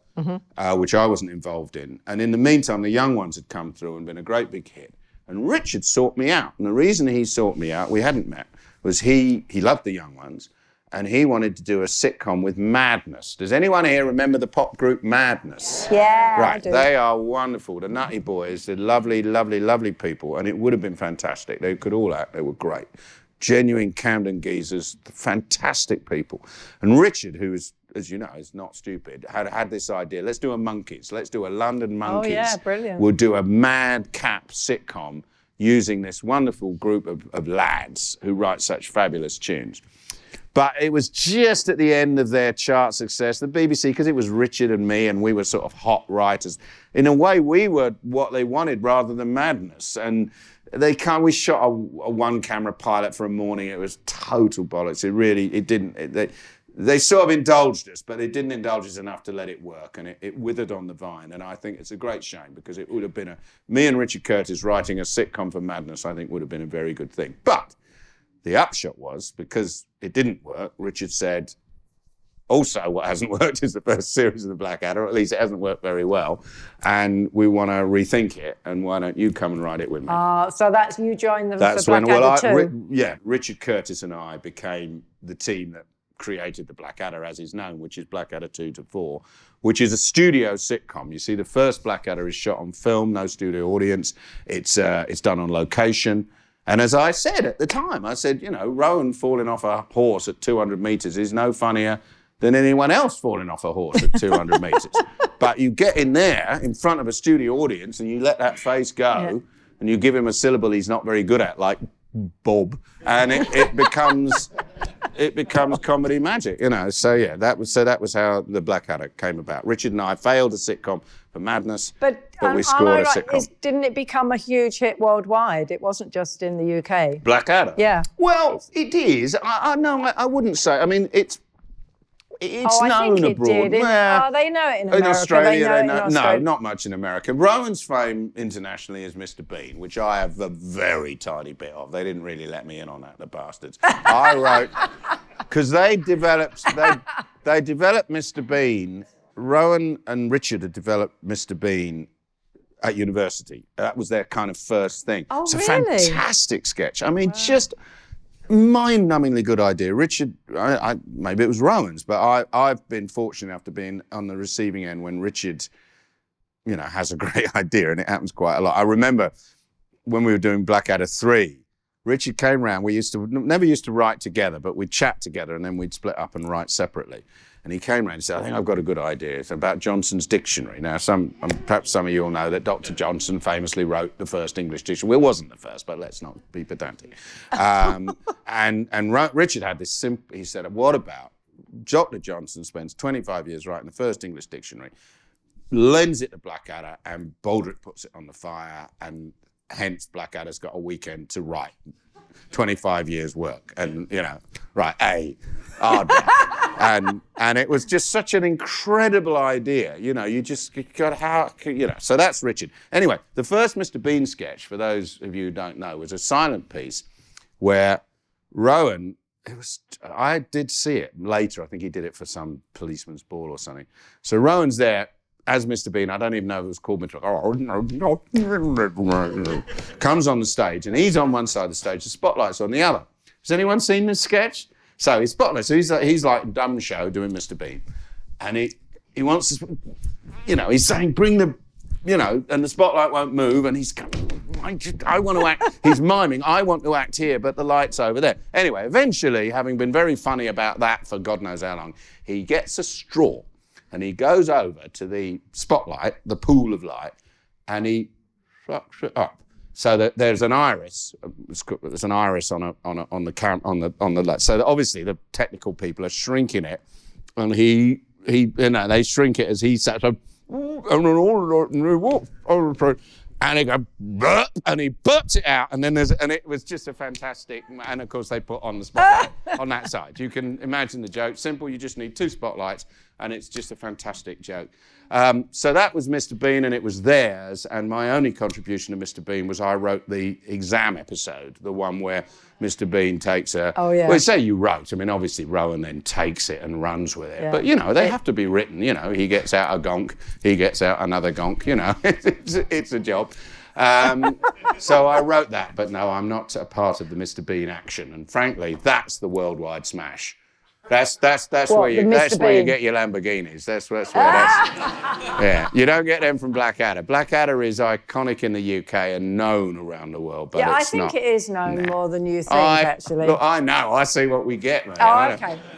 uh, which I wasn't involved in. And in the meantime, the young ones had come through and been a great big hit. And Richard sought me out. And the reason he sought me out, we hadn't met, was he he loved the young ones, and he wanted to do a sitcom with Madness. Does anyone here remember the pop group Madness? yeah. Right, they are wonderful. The Nutty Boys, they're lovely, lovely, lovely people, and it would have been fantastic. They could all act. They were great, genuine Camden geezers, fantastic people. And Richard, who is, as you know, is not stupid, had had this idea. Let's do a Monkees. Let's do a London Monkees. Oh, yeah, brilliant. We'll do a madcap sitcom using this wonderful group of, of lads who write such fabulous tunes. But it was just at the end of their chart success, the BBC, because it was Richard and me, and we were sort of hot writers. In a way, we were what they wanted rather than madness. And they kind we shot a, a one-camera pilot for a morning. It was total bollocks. It really, it didn't. It, they, they sort of indulged us, but they didn't indulge us enough to let it work, and it, it withered on the vine. And I think it's a great shame because it would have been a me and Richard Curtis writing a sitcom for Madness. I think would have been a very good thing. But the upshot was because it didn't work, Richard said, also, what hasn't worked is the first series of the Blackadder, or at least it hasn't worked very well. And we want to rethink it. And why don't you come and write it with me? Uh, so that's you joined them That's when, well, I, Blackadder Ri- 2. yeah, Richard Curtis and I became the team that created the Blackadder as is known, which is Blackadder 2 to 4, which is a studio sitcom. You see, the first Blackadder is shot on film, no studio audience. It's, uh, it's done on location. And as I said at the time, I said, you know, Rowan falling off a horse at 200 meters is no funnier than anyone else falling off a horse at 200 meters. But you get in there in front of a studio audience and you let that face go and you give him a syllable he's not very good at, like Bob, and it, it becomes it becomes comedy magic, you know. So yeah, that was so that was how the Blackadder came about. Richard and I failed a sitcom for madness, But, um, we scored a right? sitcom. Is- didn't it become a huge hit worldwide? It wasn't just in the UK. Blackadder. Yeah. Well, it is. I, I no, I, I wouldn't say. I mean, it's it's oh, I known think it abroad. did. Well, oh, they know it in in Australia, they know it in no, not much in America. Rowan's fame internationally is Mr. Bean, which I have a very tiny bit of. They didn't really let me in on that, the bastards. I wrote because they developed they they developed Mr. Bean. Rowan and Richard had developed Mr. Bean at university. That was their kind of first thing. Oh, it's a fantastic sketch. I mean, just mind-numbingly good idea. Richard, I, I, maybe it was Rowan's, but I, I've been fortunate enough to be on the receiving end when Richard, you know, has a great idea, and it happens quite a lot. I remember when we were doing Blackadder three. Richard came round. We used to never used to write together, but we'd chat together and then we'd split up and write separately. And he came round and said, "I think I've got a good idea. It's about Johnson's dictionary." Now, some um, perhaps some of you will know that Dr. Johnson famously wrote the first English dictionary. Well, it wasn't the first, but let's not be pedantic. Um, and and Ro- Richard had this simple. He said, "What about Dr. Johnson spends 25 years writing the first English dictionary, lends it to Blackadder, and Baldrick puts it on the fire, and hence Blackadder's got a weekend to write 25 years work, and you know, right, a hard and and it was just such an incredible idea, you know. You just got how you know. So that's Richard. Anyway, the first Mr. Bean sketch, for those of you who don't know, was a silent piece where Rowan. It was. I did see it later. I think he did it for some policeman's ball or something. So Rowan's there as Mr. Bean. I don't even know if it was called Mr. Oh. Comes on the stage and he's on one side of the stage. The spotlight's on the other. Has anyone seen this sketch? So he's spotlight. So he's like, he's like dumb show doing Mr. Bean, and he he wants to, you know, he's saying bring the, you know, and the spotlight won't move, and he's I, just- I want to act. He's miming. I want to act here, but the light's over there. Anyway, eventually, having been very funny about that for God knows how long, he gets a straw, and he goes over to the spotlight, the pool of light, and he sucks it up. So that there's an iris, um, there's an iris on a, on a, on the cam, on the on the light. So that obviously the technical people are shrinking it, and he he you know they shrink it as he sat up, oh, and he go burp, and he burps it out, and then there's and it was just a fantastic. And of course they put on the spotlight on that side. You can imagine the joke. Simple. You just need two spotlights, and it's just a fantastic joke. Um, so that was Mr. Bean, and it was theirs. And my only contribution to Mr. Bean was I wrote the exam episode, the one where Mr. Bean takes a. Oh, yeah. Well, say you wrote. I mean, obviously Rowan then takes it and runs with it. Yeah. But you know, they have to be written. You know, he gets out a gonk, he gets out another gonk. You know, it's, it's a job. Um, so I wrote that, but no, I'm not a part of the Mr. Bean action. And frankly, that's the worldwide smash. That's that's that's What, where you that's Mr. where you get your Lamborghinis. That's that's where that's yeah. You don't get them from Blackadder. Blackadder is iconic in the UK and known around the world, but yeah, I think not. it is known more than you think, I, actually. Look, I know. I see what we get, man. oh, okay.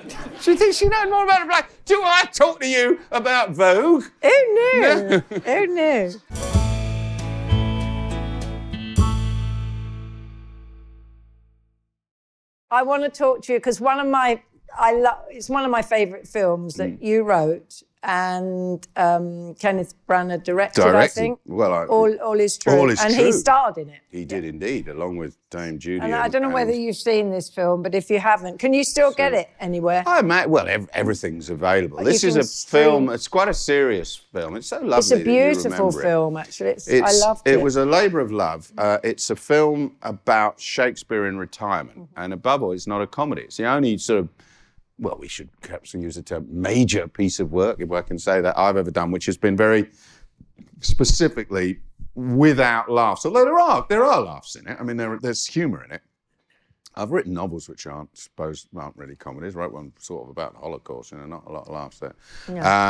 She thinks she knows more about Black. Do I talk to you about Vogue? Who knew? Who knew? I want to talk to you because one of my I love it's one of my favourite films that Mm. you wrote and um, Kenneth Branagh directed, I think. Well, I- all, all is true. All Is and True. he starred in it. He did indeed, along with Dame Judi. And I don't know whether you've seen this film, but if you haven't, can you still get it anywhere? I ma- well, ev- everything's available. you This is a film. It's quite a serious film. It's so lovely. It's a beautiful remember it. film, actually. It's, I loved it. it was a labour of love. Uh, it's a film about Shakespeare in retirement, Mm-hmm. and above all, it's not a comedy. It's the only sort of, well, we should perhaps use the term major piece of work, if I can say that, I've ever done, which has been very specifically without laughs. Although there are there are laughs in it. I mean, there, there's humour in it. I've written novels which aren't supposed aren't really comedies. I Wrote one sort of about the Holocaust, and not a lot of laughs there.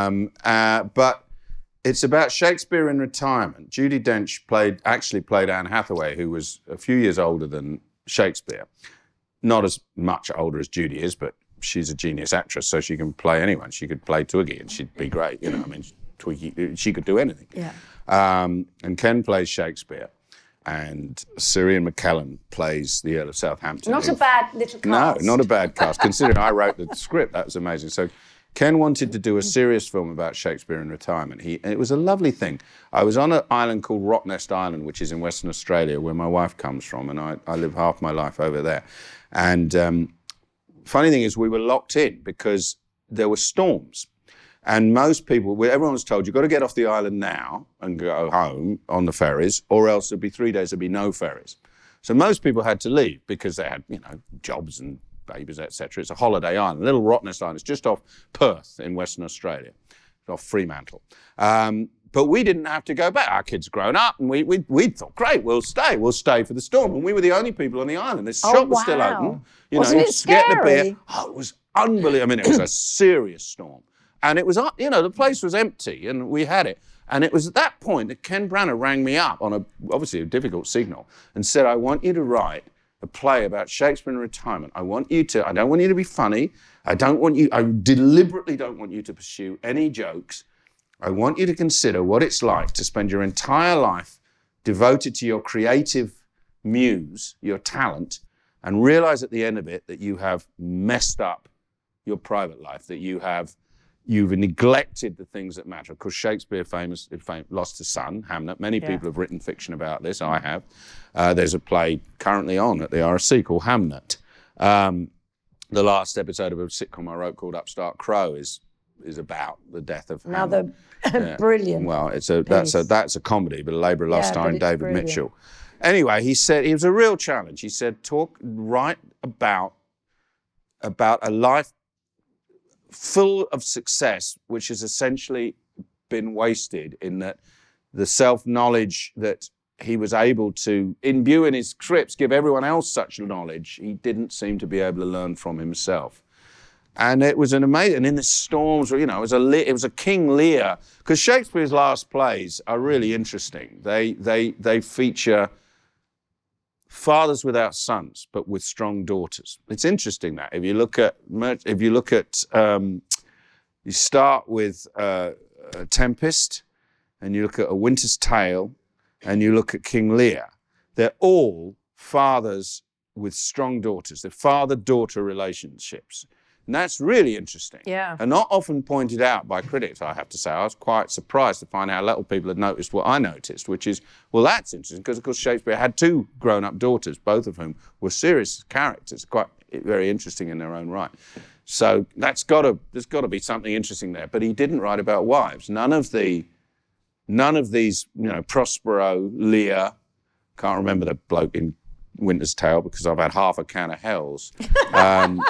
Um, uh, but it's about Shakespeare in retirement. Judi Dench played actually played Anne Hathaway, who was a few years older than Shakespeare. Not as much older as Judi is, but she's a genius actress, so she can play anyone. She could play Twiggy, and she'd be great. You know, I mean, Twiggy, she could do anything. Yeah. Um, and Ken plays Shakespeare, and Sir Ian McKellen plays the Earl of Southampton. Not who- a bad little cast. no, not a bad cast. Considering I wrote the script, that was amazing. So Ken wanted to do a serious film about Shakespeare in retirement. He, it was a lovely thing. I was on an island called Rottnest Island, which is in Western Australia, where my wife comes from, and I, I live half my life over there. And um, funny thing is, we were locked in because there were storms. And most people, everyone was told, you've got to get off the island now and go home on the ferries, or else there'd be three days, there'd be no ferries. So most people had to leave because they had, you know, jobs and babies, etc. It's a holiday island, a little Rottnest Island. It's just off Perth in Western Australia, It's off Fremantle. Um, but we didn't have to go back. Our kids grown up, and we, we, we thought, great, we'll stay. We'll stay for the storm. And we were the only people on the island. The shop was still open. You Wasn't know, it just get the beer. Oh, it was unbelievable. I mean, it was a serious storm. And it was, uh, you know, the place was empty and we had it. And it was at that point that Ken Branagh rang me up on a, obviously a difficult signal and said, I want you to write a play about Shakespeare in retirement. I want you to, I don't want you to be funny. I don't want you, I deliberately don't want you to pursue any jokes. I want you to consider what it's like to spend your entire life devoted to your creative muse, your talent, and realize at the end of it that you have messed up your private life, that you have you've neglected the things that matter. Of course, Shakespeare famous, fam- lost his son, Hamnet. Many people have written fiction about this. I have. Uh, there's a play currently on at the RSC called Hamnet. Um, the last episode of a sitcom I wrote called Upstart Crow is is about the death of. Another brilliant. Well, it's a that's a that's a comedy, but a labour of love Yeah, starring David brilliant. Mitchell. Anyway, he said it was a real challenge. He said, talk write about about a life full of success, which has essentially been wasted in that the self-knowledge that he was able to imbue in his scripts, give everyone else such knowledge, he didn't seem to be able to learn from himself and it was an amazing. And in the storms, you know, it was a it was a King Lear because Shakespeare's last plays are really interesting. They they they feature fathers without sons, but with strong daughters. It's interesting that if you look at if you look at um, you start with uh, a Tempest, and you look at A Winter's Tale, and you look at King Lear. They're all fathers with strong daughters. They're father-daughter relationships. And that's really interesting. Yeah. And not often pointed out by critics, I have to say. I was quite surprised to find how little people had noticed what I noticed, which is, well, that's interesting, because of course Shakespeare had two grown up daughters, both of whom were serious characters, quite very interesting in their own right. So that's got to, there's got to be something interesting there. But he didn't write about wives. None of the, none of these, you know, Prospero, Lear, can't remember the bloke in Winter's Tale because I've had half a can of Hells. Um,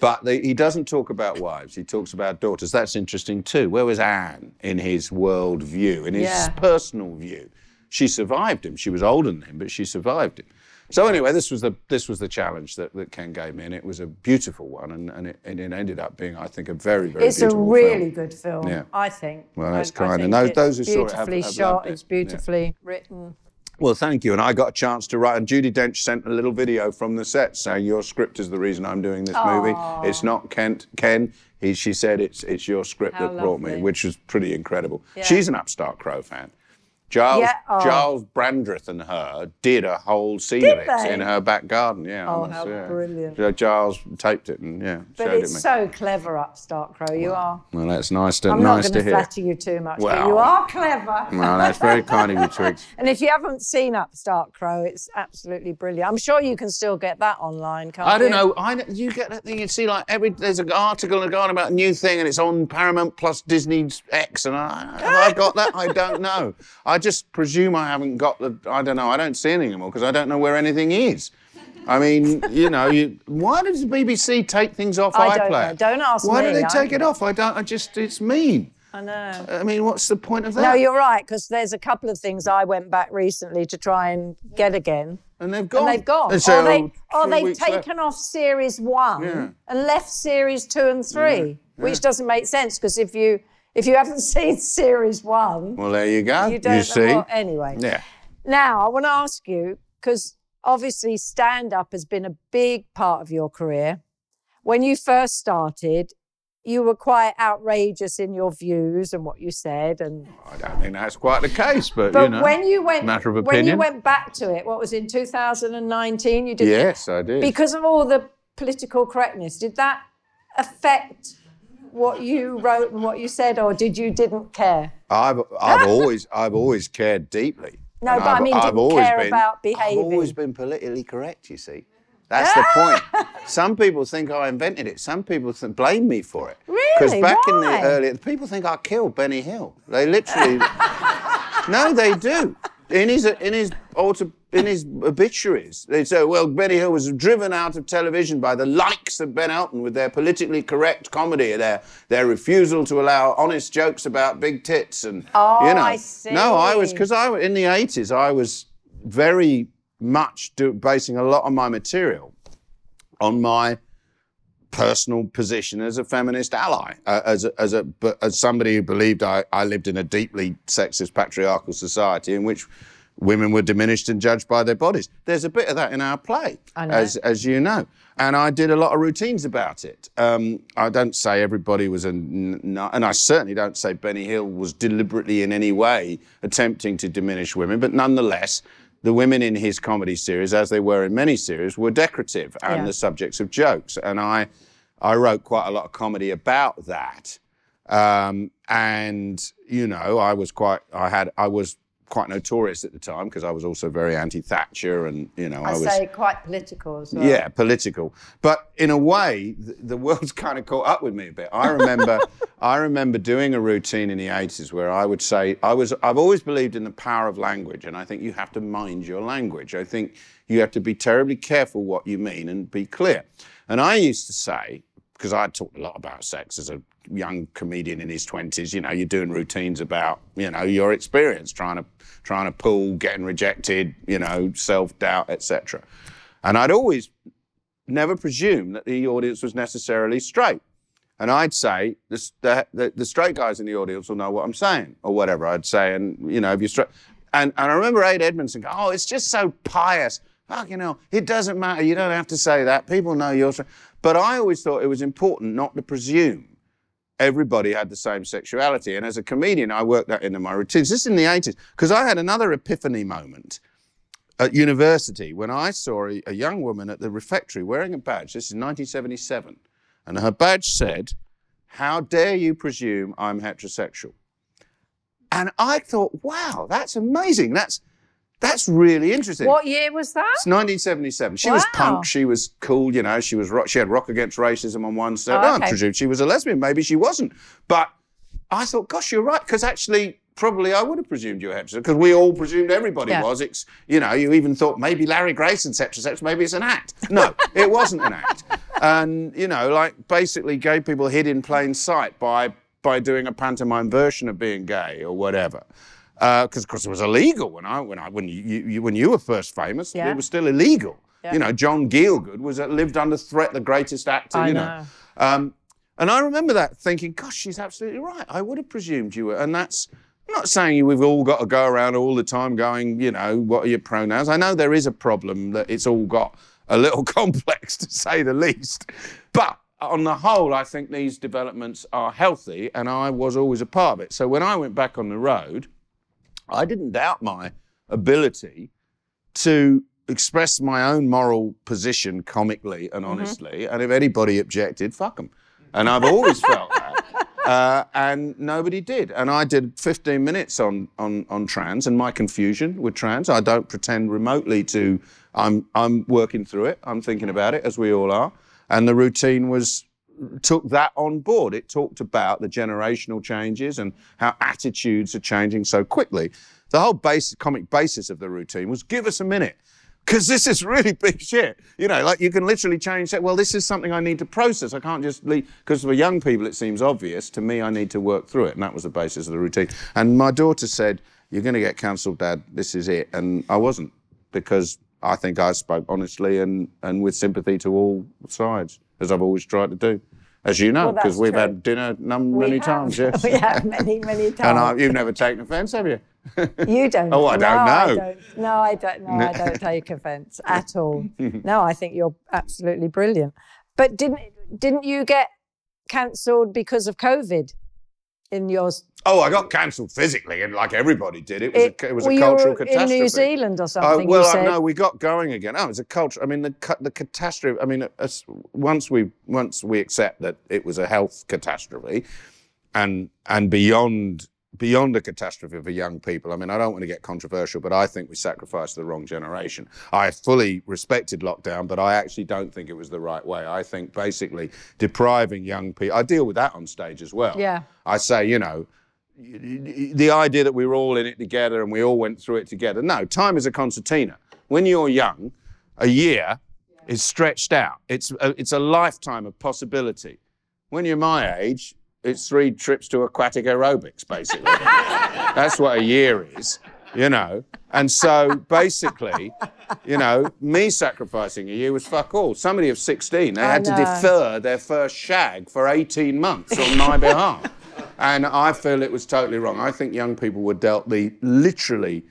but the, he doesn't talk about wives. He talks about daughters. That's interesting too. Where was Anne in his world view, in his Yeah. personal view? She survived him. She was older than him, but she survived him. So anyway, this was the this was the challenge that, that Ken gave me, and it was a beautiful one, and, and, it, and it ended up being, I think, a very very It's a really film. good film, Yeah. I think. Well, that's I- I kind. And those- those who saw it have- beautifully have shot. It's Yeah. beautifully written. Well, thank you. And I got a chance to write, and Judi Dench sent a little video from the set saying, Your script is the reason I'm doing this movie. It's not Kent, Ken. He, she said, it's, it's your script How that brought me, which was pretty incredible. She's an Upstart Crow fan. Giles, Yeah, oh. Giles Brandreth and her did a whole scene Did of it they? in her back garden. Yeah. Oh, how yeah. brilliant. Giles taped it and yeah, But showed it's it me. so clever, Upstart Crow. You are. well, that's nice to I'm not going to to flatter you too much, but you are clever. Well, that's very kind of you, Twigs. And if you haven't seen Upstart Crow, it's absolutely brilliant. I'm sure you can still get that online, can't you? I don't know. I you get that thing. You see, like every there's an article going about a new thing, and it's on Paramount Plus Disney's X, and I, have I got that? I don't know. I just presume I haven't got the. I don't know. I don't see anything anymore because I don't know where anything is. I mean, you know, you, why does the BBC take things off I don't iPlayer? know. Don't ask me. Why do they I take it off? I don't. I just. It's mean. I know. I mean, what's the point of that? No, you're right, because there's a couple of things I went back recently to try and get again. and they've gone. And they've gone. And so, or they, or they've weeks left. taken off series one Yeah. and left series two and three, which doesn't make sense because if you if you haven't seen series one, Well, there you go. you don't know see. what. Anyway, Yeah. now I want to ask you because obviously stand up has been a big part of your career. When you first started, you were quite outrageous in your views and what you said, and I don't think that's quite the case, but, but you know. when you went matter of opinion. when you went back to it, what was in 2019? You did yes, I did. because of all the political correctness. Did that affect what you wrote and what you said, or did you didn't care? I've I've always I've always cared deeply. No, And but I I've- mean, I've didn't always care been, about I've always been politically correct. You see, that's the point. Some people think I invented it. Some people th- blame me for it. Really? Because Really? back in the early, people think I killed Benny Hill. They literally. no, they do. In his in his auto, in his obituaries, they say, "Well, Benny Hill was driven out of television by the likes of Ben Elton with their politically correct comedy, their their refusal to allow honest jokes about big tits and Oh, you know." I No, I was because I in the eighties I was very much do, basing a lot of my material on my personal position as a feminist ally, uh, as a, as a as somebody who believed I, I lived in a deeply sexist patriarchal society in which women were diminished and judged by their bodies. There's a bit of that in our play, as as you know, and I did a lot of routines about it. Um, I don't say everybody was a, n- and I certainly don't say Benny Hill was deliberately in any way attempting to diminish women, but nonetheless. The women in his comedy series, as they were in many series, were decorative and Yeah. the subjects of jokes. And I, I wrote quite a lot of comedy about that. Um, and you know, I was quite, I had, I was quite notorious at the time because I was also very anti-Thatcher, and you know, I, I, was. say quite political as well. Yeah, political. But in a way, the, the world's kind of caught up with me a bit. I remember, I remember doing a routine in the '80s where I would say, I was, I've always believed in the power of language, and I think you have to mind your language. I think you have to be terribly careful what you mean and be clear. And I used to say, because I talked a lot about sex as a young comedian in his twenties. You know, you're doing routines about you know your experience, trying to trying to pull, getting rejected, you know, self doubt, etc. And I'd always never presume that the audience was necessarily straight. And I'd say the, the, the, the straight guys in the audience will know what I'm saying, or whatever I'd say. And you know, if you're straight, and, and I remember Ade Edmondson go, "Oh, it's just so pious." Fuck, you know, it doesn't matter. You don't have to say that. People know you're straight. But I always thought it was important not to presume everybody had the same sexuality. And as a comedian, I worked that into my routines. This is in the 80s, because I had another epiphany moment at university when I saw a, a young woman at the refectory wearing a badge. This is 1977. And her badge said, How dare you presume I'm heterosexual? And I thought, wow, that's amazing. That's that's really interesting. What year was that? It's 1977. She was punk. She was cool. You know, she was rock, she had rock against racism on one side. Oh, I okay. presume she was a lesbian. Maybe she wasn't. But I thought, gosh, you're right. Because actually, probably I would have presumed you were heterosexual. Because we all presumed everybody Yeah. was. It's, you know, you even thought maybe Larry Grayson's heterosexual. Maybe it's an act. No, it wasn't an act. And you know, like basically, gay people hid in plain sight by by doing a pantomime version of being gay or whatever. Because, of course, it was illegal when I when I when you, you when you were first famous. Yeah. It was still illegal. Yeah. You know, John Gielgud was uh, lived under threat, the greatest actor. I you know. Um, and I remember that thinking, gosh, she's absolutely right. I would have presumed you were. And that's I'm not saying we've all got to go around all the time going, you know, what are your pronouns? I know there is a problem that it's all got a little complex to say the least. But on the whole, I think these developments are healthy, and I was always a part of it. So when I went back on the road, I didn't doubt my ability to express my own moral position comically and honestly. And if anybody objected, fuck them. And I've always felt that. Uh, and nobody did. And I did 15 minutes on, on, on trans and my confusion with trans. I don't pretend remotely to, I'm, I'm working through it. I'm thinking about it, as we all are. And the routine was took that on board. It talked about the generational changes and how attitudes are changing so quickly. The whole basic comic basis of the routine was give us a minute. Because this is really big shit. You know, like you can literally change that. Well, this is something I need to process. I can't just leave. Because for young people, it seems obvious. To me, I need to work through it. And that was the basis of the routine. And my daughter said, You're going to get cancelled, Dad. This is it. And I wasn't. Because I think I spoke honestly and, and with sympathy to all sides, as I've always tried to do. As you know, because that's we've true. had dinner num- We many have. times, yes. we have many, many times. and I, you've never taken offence, have you? You don't. Oh, I no, don't I know. don't. No, I don't. No, I don't take offence at all. No, I think you're absolutely brilliant. But didn't didn't you get cancelled because of COVID in yours? Oh, I got cancelled physically, and like everybody did. It was a, it was were a you cultural catastrophe. in New Zealand or Oh, something. well, you said. no, we got going again. Oh, it's a culture. I mean, the the catastrophe. I mean, once we once we accept that it was a health catastrophe, and and beyond beyond a catastrophe for young people. I mean, I don't want to get controversial, but I think we sacrificed the wrong generation. I fully respected lockdown, but I actually don't think it was the right way. I think basically depriving young people. I deal with that on stage as well. Yeah. I say, you know, the idea that we were all in it together and we all went through it together. No, time is a concertina. When you're young, a year is stretched out. It's a, it's a lifetime of possibility. When you're my age, it's three trips to aquatic aerobics, basically. That's what a year is, you know. And so basically, you know, me sacrificing a year was fuck all. Somebody of 16, they I had to defer their first shag for 18 months on my behalf. And I feel it was totally wrong. I think young people were dealt the literally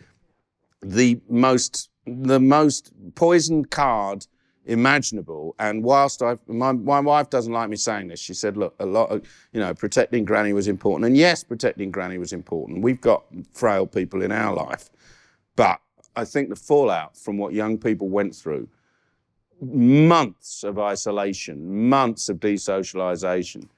the most the most poisoned card imaginable. And whilst I my, my wife doesn't like me saying this, she said, look, a lot of you know, protecting granny was important. And yes, protecting granny was important. We've got frail people in our life. But I think the fallout from what young people went through, months of isolation, months of desocialization,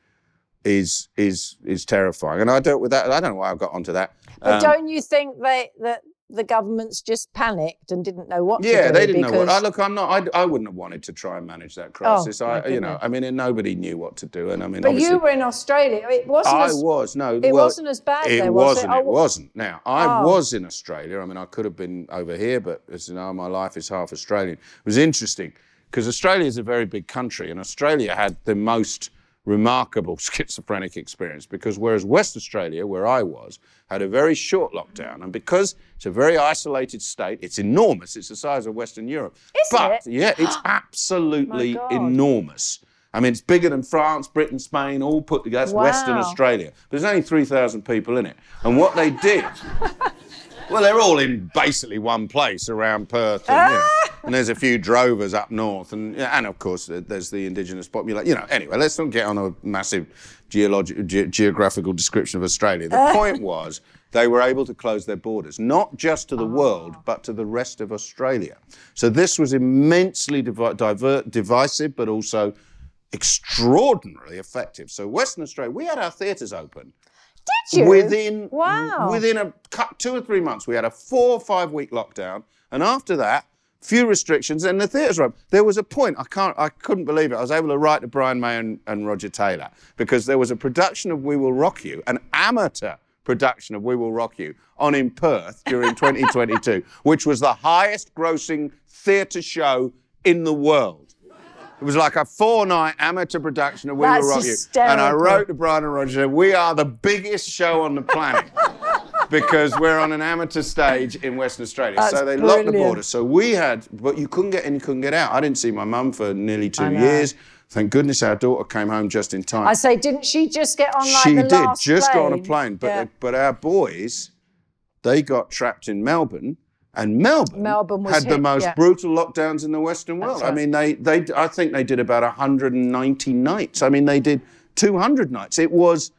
is is is terrifying. And I dealt with that. I don't know why I got onto that. But Um, don't you think they that the governments just panicked and didn't know what to do? yeah, they didn't know what. because- I, look, I'm not. I, I wouldn't have wanted to try and manage that oh, crisis. Oh, I, you know. I mean, and nobody knew what to do. And I mean, But you were in Australia. It wasn't. I as, was no. It well, wasn't as bad It there, was it? wasn't. Oh, It wasn't. Now I Oh. was in Australia. I mean, I could have been over here, but as you know, my life is half Australian. It was interesting because Australia is a very big country, and Australia had the most remarkable schizophrenic experience because whereas West Australia, where I was, had a very short lockdown, and because it's a very isolated state, it's enormous. It's the size of Western Europe. Is but it? yeah, it's absolutely enormous. I mean, it's bigger than France, Britain, Spain, all put together. That's Western Australia. But there's only 3,000 people in it. And what they did, well, they're all in basically one place around Perth. And, know, ah! and there's a few drovers up north. And, and of course, there's the indigenous population. You know, anyway, let's not get on a massive geologic, ge- geographical description of Australia. The ah. point was, they were able to close their borders, not just to the ah. world, but to the rest of Australia. So this was immensely divi- divert, divisive, but also extraordinarily effective. So Western Australia, we had our theatres open Did you? within Wow. within a two or three months. We had a four or five week lockdown, and after that, few restrictions, and the theatres were. There was a point I can't, I couldn't believe it. I was able to write to Brian May and, and Roger Taylor because there was a production of We Will Rock You, an amateur production of We Will Rock You on in Perth during 2022, which was the highest grossing theatre show in the world. It was like a four-night amateur production of We That's Will Rock You, and I wrote to Brian and Roger. We are the biggest show on the planet because we're on an amateur stage in Western Australia. That's so they locked the border. So we had, but you couldn't get in, you couldn't get out. I didn't see my mum for nearly two years. Thank goodness our daughter came home just in time. I say, didn't she just get on like she the did last just plane? got on a plane, but Yeah. but our boys, they got trapped in Melbourne. And Melbourne, Melbourne had the most yeah. brutal lockdowns in the Western world. I mean, they, they, I think they did about 190 nights. I mean, they did 200 nights. It was,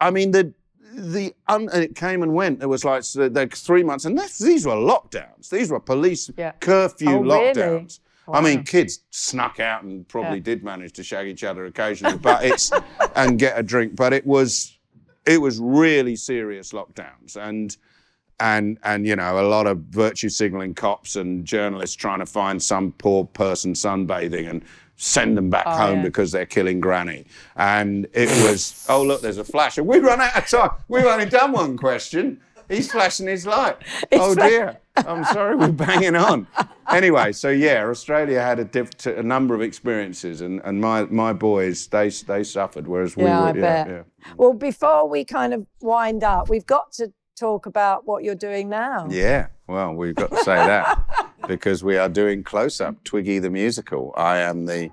I mean, the the un, and it came and went. There was like so three months, and this, these were lockdowns. These were police Yeah. curfew Oh, really? lockdowns. I mean, kids snuck out and probably did manage to shag each other occasionally, but it's and get a drink. But it was it was really serious lockdowns, and and and you know a lot of virtue signaling cops and journalists trying to find some poor person sunbathing and send them back oh, home yeah. because they're killing granny. And it was oh look there's a flash. And we run out of time. We've only done one question. He's flashing his light. Oh dear. I'm sorry we're banging on. Anyway so yeah australia had a, diff- t- a number of experiences and, and my, my boys they they suffered whereas we Yeah, were I bet. yeah. Well, before we kind of wind up, we've got to talk about what you're doing now. Yeah, well, we've got to say that because we are doing close up Twiggy the musical. I am the,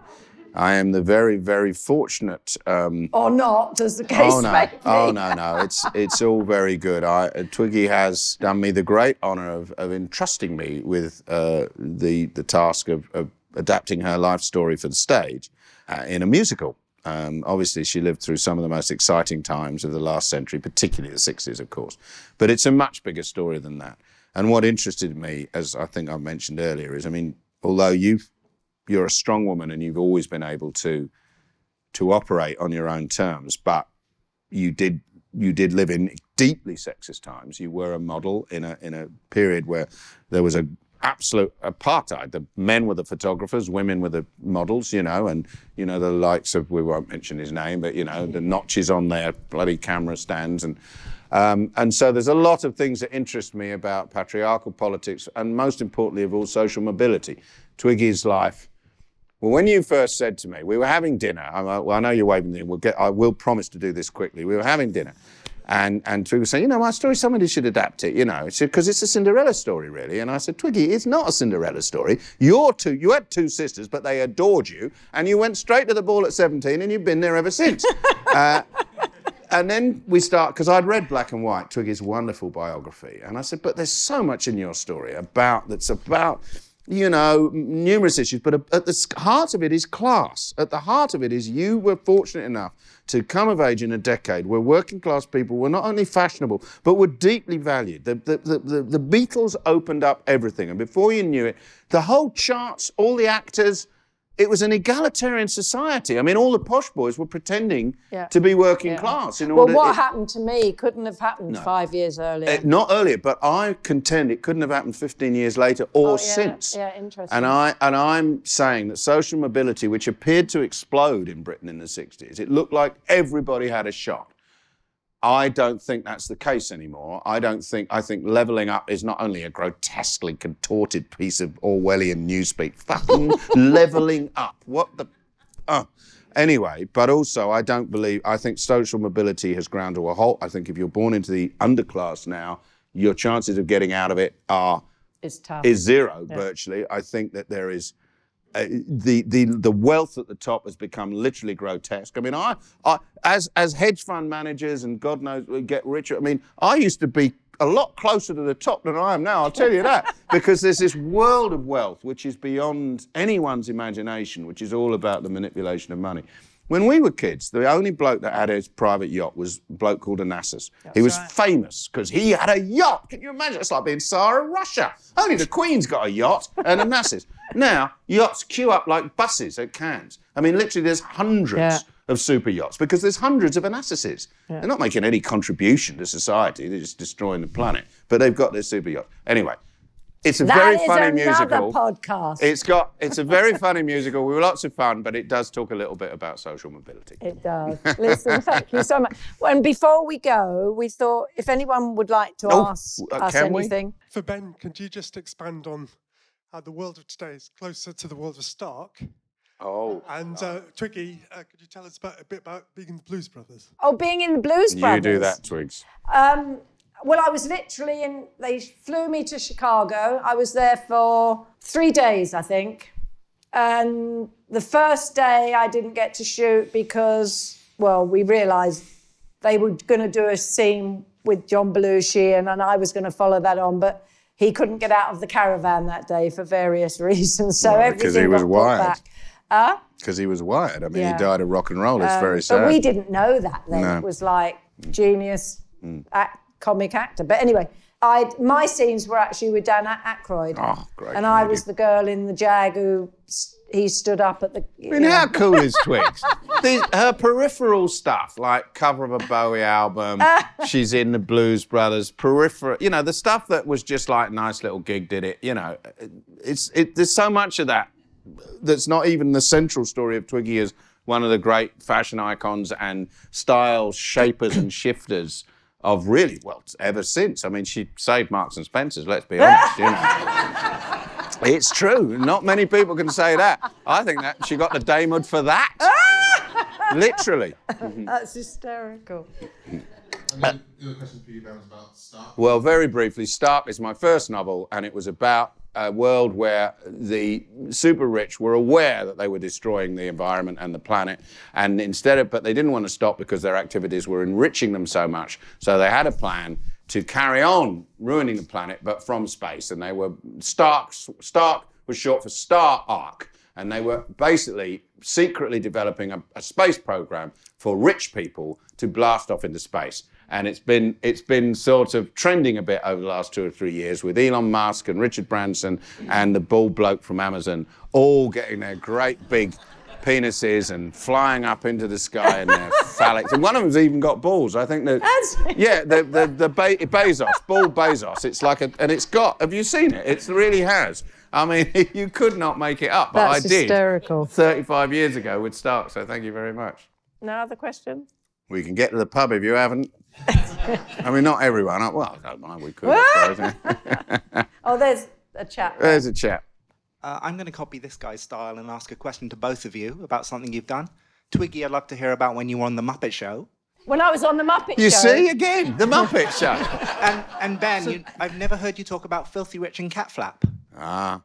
I am the very very fortunate. Um, Or not, as the case oh no, may be. oh no, no, it's it's all very good. I uh, Twiggy has done me the great honour of, of entrusting me with uh, the the task of, of adapting her life story for the stage uh, in a musical. Um, obviously, she lived through some of the most exciting times of the last century, particularly the 60s, of course. But it's a much bigger story than that. And what interested me, as I think I mentioned earlier, is I mean, although you've, you're a strong woman and you've always been able to, to operate on your own terms, but you did you did live in deeply sexist times. You were a model in a in a period where there was a absolute apartheid. The men were the photographers, women were the models, you know, and you know the likes of we won't mention his name, but you know the notches on their bloody camera stands and. Um, and so there's a lot of things that interest me about patriarchal politics and most importantly of all social mobility. Twiggy's life well, when you first said to me, we were having dinner. I, well, I know you're waving. We'll get. I will promise to do this quickly. We were having dinner, and and Twiggy was saying, you know, my story, somebody should adapt it. You know, because it's a Cinderella story, really. And I said, Twiggy, it's not a Cinderella story. You're two. You had two sisters, but they adored you, and you went straight to the ball at 17, and you've been there ever since. uh, and then we start because I'd read Black and White, Twiggy's wonderful biography, and I said, but there's so much in your story about that's about you know numerous issues, but uh, at the heart of it is class. At the heart of it is you were fortunate enough to come of age in a decade where working class people were not only fashionable but were deeply valued. The, the, the, the, the Beatles opened up everything, and before you knew it, the whole charts, all the actors. It was an egalitarian society. I mean, all the posh boys were pretending Yeah. to be working class in well, order. what it- happened to me couldn't have happened five years earlier. uh, not earlier, but I contend it couldn't have happened 15 years later or Oh, yeah, since. yeah, interesting. And I and I'm saying that social mobility, which appeared to explode in Britain in the 60s, it looked like everybody had a shot. I don't think that's the case anymore. I don't think I think leveling up is not only a grotesquely contorted piece of Orwellian newspeak. Fucking leveling up. What the uh, anyway, but also I don't believe I think social mobility has ground to a halt. I think if you're born into the underclass now, your chances of getting out of it are is zero virtually. I think that there is uh, the the the wealth at the top has become literally grotesque. I mean, I, I as as hedge fund managers and God knows we get richer. I mean, I used to be a lot closer to the top than I am now. I'll tell you that because there's this world of wealth which is beyond anyone's imagination, which is all about the manipulation of money. When we were kids, the only bloke that had his private yacht was a bloke called Onassis. he was famous because he had a yacht. Can you imagine? It's like being Tsar of Russia. Only the Queen's got a yacht and Onassis. Now, yachts queue up like buses at Cannes. I mean, literally, there's hundreds Yeah. of super yachts because there's hundreds of Onasises. They're not making any contribution to society, they're just destroying the planet. But they've got their super yacht. Anyway, it's a That very is funny another musical. podcast. It's got it's a very funny musical. We were lots of fun, but it does talk a little bit about social mobility. It does. Listen, thank you so much. Well, and before we go, we thought if anyone would like to Oh, ask uh, us can we? anything. For Ben, could you just expand on how the world of today is closer to the world of Stark? Oh, And uh, Twiggy, uh, could you tell us about, a bit about being in the Blues Brothers? Oh, being in the Blues you Brothers. You do that, Twigs. Um, well, I was literally in. They flew me to Chicago. I was there for three days, I think. And the first day, I didn't get to shoot because, well, we realised they were going to do a scene with John Belushi, and, and I was going to follow that on, but he couldn't get out of the caravan that day for various reasons. So 'cause because he was wired. Because he was wired. I mean, Yeah. he died of rock and roll. It's very Um, sad. But we didn't know that then. No. It was like genius act, comic actor. But anyway, I my scenes were actually with Dan Aykroyd. Oh, great And I was the girl in the Jag who he stood up at the. I mean, how cool is Twigs? These, her peripheral stuff, like cover of a Bowie album, she's in the Blues Brothers, peripheral, you know, the stuff that was just like nice little gig did it, you know, it's it, there's so much of that that's not even the central story of Twiggy as one of the great fashion icons and style shapers and shifters of really well ever since. I mean, she saved Marks and Spencers. Let's be honest, you know. It's true. Not many people can say that. I think that she got the Damehood for that. Literally. That's hysterical. And then the other question for you, Ben, was about Stark. Well, very briefly, Stark is my first novel, and it was about a world where the super rich were aware that they were destroying the environment and the planet, and instead of, but they didn't want to stop because their activities were enriching them so much. So they had a plan to carry on ruining the planet, but from space, and they were Stark. Stark was short for Star Arc, and they were basically secretly developing a, a space program for rich people to blast off into space. And it's been it's been sort of trending a bit over the last two or three years with Elon Musk and Richard Branson and the bald bloke from Amazon all getting their great big penises and flying up into the sky and their phallic. And one of them's even got balls. I think that Has he? yeah, the the, the Be- Bezos, bald Bezos. It's like a and it's got. Have you seen it? It really has. I mean, you could not make it up, but That's I did. hysterical. 35 years ago with Stark, so thank you very much. No other questions? We can get to the pub if you haven't. I mean, not everyone. Well, I don't mind. We could. I suppose. Oh, there's a chat. There's a chap. Uh, I'm going to copy this guy's style and ask a question to both of you about something you've done. Twiggy, I'd love to hear about when you were on The Muppet Show. When I was on the Muppet You Show. see again the Muppet Show. And, and Ben, you, I've never heard you talk about Filthy Rich and Cat Flap. Ah.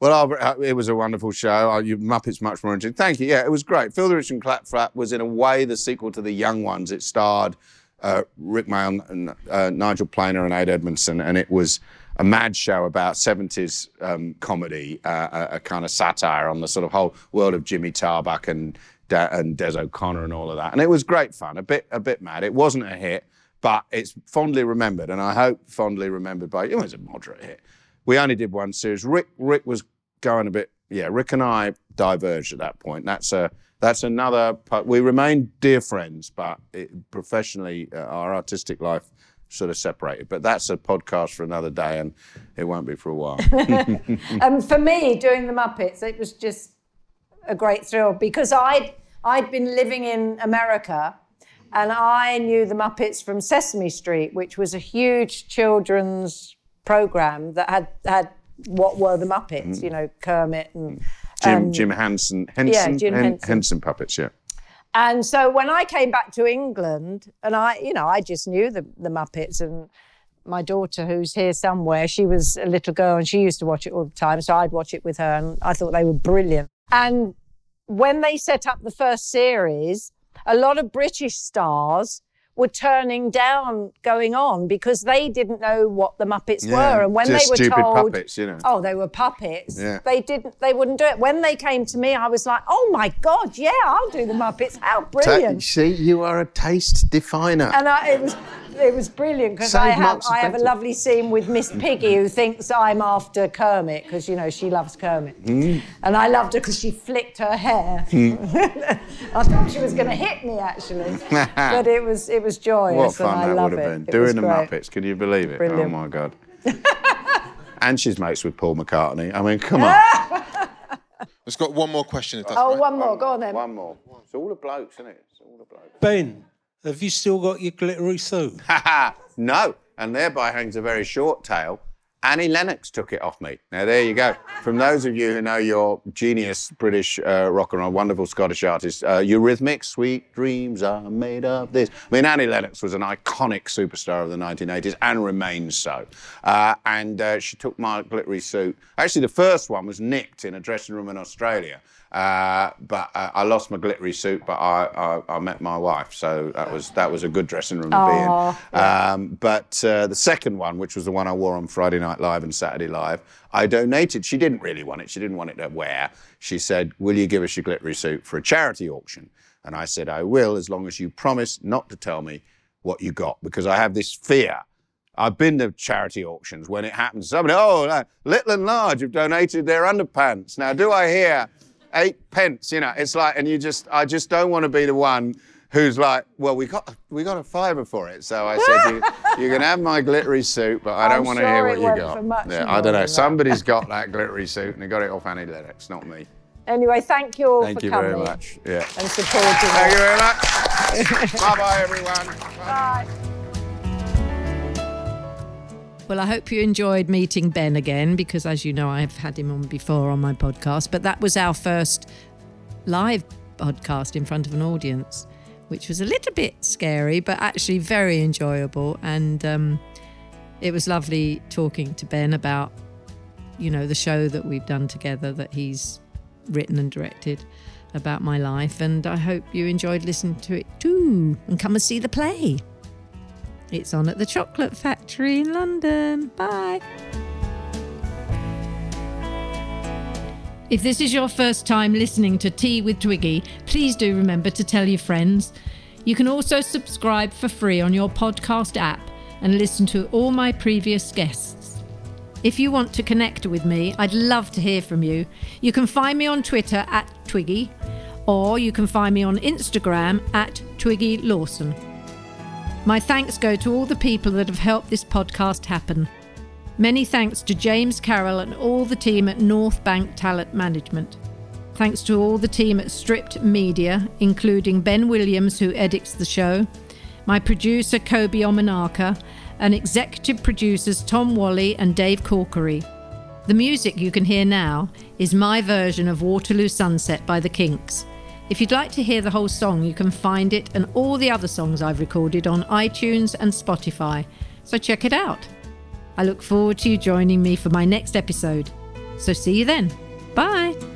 Well, I'll- uh, it was a wonderful show. Uh, You Muppets much more interesting. Thank you. Yeah, it was great. Filthy Rich and Cat Flap was in a way the sequel to The Young Ones. It starred uh, Rik Mayall, and, uh, Nigel Planer, and Ade Edmondson, and it was a mad show about 70s um, comedy, uh, a, a kind of satire on the sort of whole world of Jimmy Tarbuck and De- and Des O'Connor and all of that. And it was great fun. A bit a bit mad. It wasn't a hit, but it's fondly remembered, and I hope fondly remembered by you. It was a moderate hit. We only did one series. Rik Rik was going a bit. Yeah, Rik and I diverged at that point. That's a that's another. We remained dear friends, but it, professionally, uh, our artistic life sort of separated. But that's a podcast for another day, and it won't be for a while. Um, for me, doing the Muppets, it was just a great thrill because I'd I'd been living in America, and I knew the Muppets from Sesame Street, which was a huge children's program that had had what were the Muppets, you know, Kermit and Jim um, Jim Henson Henson Jim Hen- Henson. Henson puppets. Yeah. And so when I came back to England, and I, you know, I just knew the, the Muppets, and my daughter, who's here somewhere, she was a little girl and she used to watch it all the time. So I'd watch it with her, and I thought they were brilliant. And when they set up the first series, a lot of British stars were turning down going on because they didn't know what the Muppets Yeah, were. And when they were told, puppets, you know. oh, they were puppets, Yeah. they didn't, they wouldn't do it. When they came to me, I was like, oh my God, yeah, I'll do the Muppets. How brilliant. See, you are a taste definer. And I, it was it was brilliant because I have I have a lovely scene with Miss Piggy who thinks I'm after Kermit because you know she loves Kermit, Mm. and I loved her because she flicked her hair. I thought she was going to hit me actually, but it was it was joyous What fun and I that love would have it. been. It Doing was the great. Muppets. Can you believe it? Brilliant. Oh my God. and she's mates with Paul McCartney. I mean, come on. Let's got one more question if that's Oh, right. one more. Go on then. One more. It's all the blokes, isn't it? It's all the blokes. Ben, have you still got your glittery suit? no, and thereby hangs a very short tale. Annie Lennox took it off me. Now there you go. From those of you who know your genius British uh, rock and roll, wonderful Scottish artist, uh, Eurythmics, "Sweet Dreams Are Made of This." I mean, Annie Lennox was an iconic superstar of the 1980s and remains so. Uh, and uh, she took my glittery suit. Actually, the first one was nicked in a dressing room in Australia. Uh, but uh, I lost my glittery suit, but I, I, I met my wife, so that was that was a good dressing room to be in. Um, but uh, the second one, which was the one I wore on Friday Night Live and Saturday Live, I donated. She didn't really want it. She didn't want it to wear. She said, "Will you give us your glittery suit for a charity auction?" And I said, "I will, as long as you promise not to tell me." what you got because I have this fear. I've been to charity auctions when it happens. Somebody, oh, little and large have donated their underpants. Now, do I hear eight pence? You know, it's like, and you just, I just don't want to be the one who's like, well, we got, we got a fiver for it. So I said, you, you can have my glittery suit, but I don't I'm want to hear what you got. Yeah, I don't know. Somebody's got that glittery suit and they got it off Annie Lennox, not me. Anyway, thank you all Thank for you coming very much. Yeah. and supporting Thank you very much. bye bye, everyone. Bye. Well, I hope you enjoyed meeting Ben again because, as you know, I've had him on before on my podcast. But that was our first live podcast in front of an audience, which was a little bit scary, but actually very enjoyable. And um, it was lovely talking to Ben about, you know, the show that we've done together that he's written and directed about my life. And I hope you enjoyed listening to it too. And come and see the play. It's on at the Chocolate Factory in London. Bye. If this is your first time listening to Tea with Twiggy, please do remember to tell your friends. You can also subscribe for free on your podcast app and listen to all my previous guests. If you want to connect with me, I'd love to hear from you. You can find me on Twitter at Twiggy, or you can find me on Instagram at Twiggy Lawson. My thanks go to all the people that have helped this podcast happen. Many thanks to James Carroll and all the team at Northbank Talent Management. Thanks to all the team at Stripped Media, including Ben Williams, who edits the show, my producer Kobi Omenaka, and executive producers Tom Whalley and Dave Corkery. The music you can hear now is my version of Waterloo Sunset by the Kinks. If you'd like to hear the whole song, you can find it and all the other songs I've recorded on iTunes and Spotify, so check it out. I look forward to you joining me for my next episode. So see you then. Bye.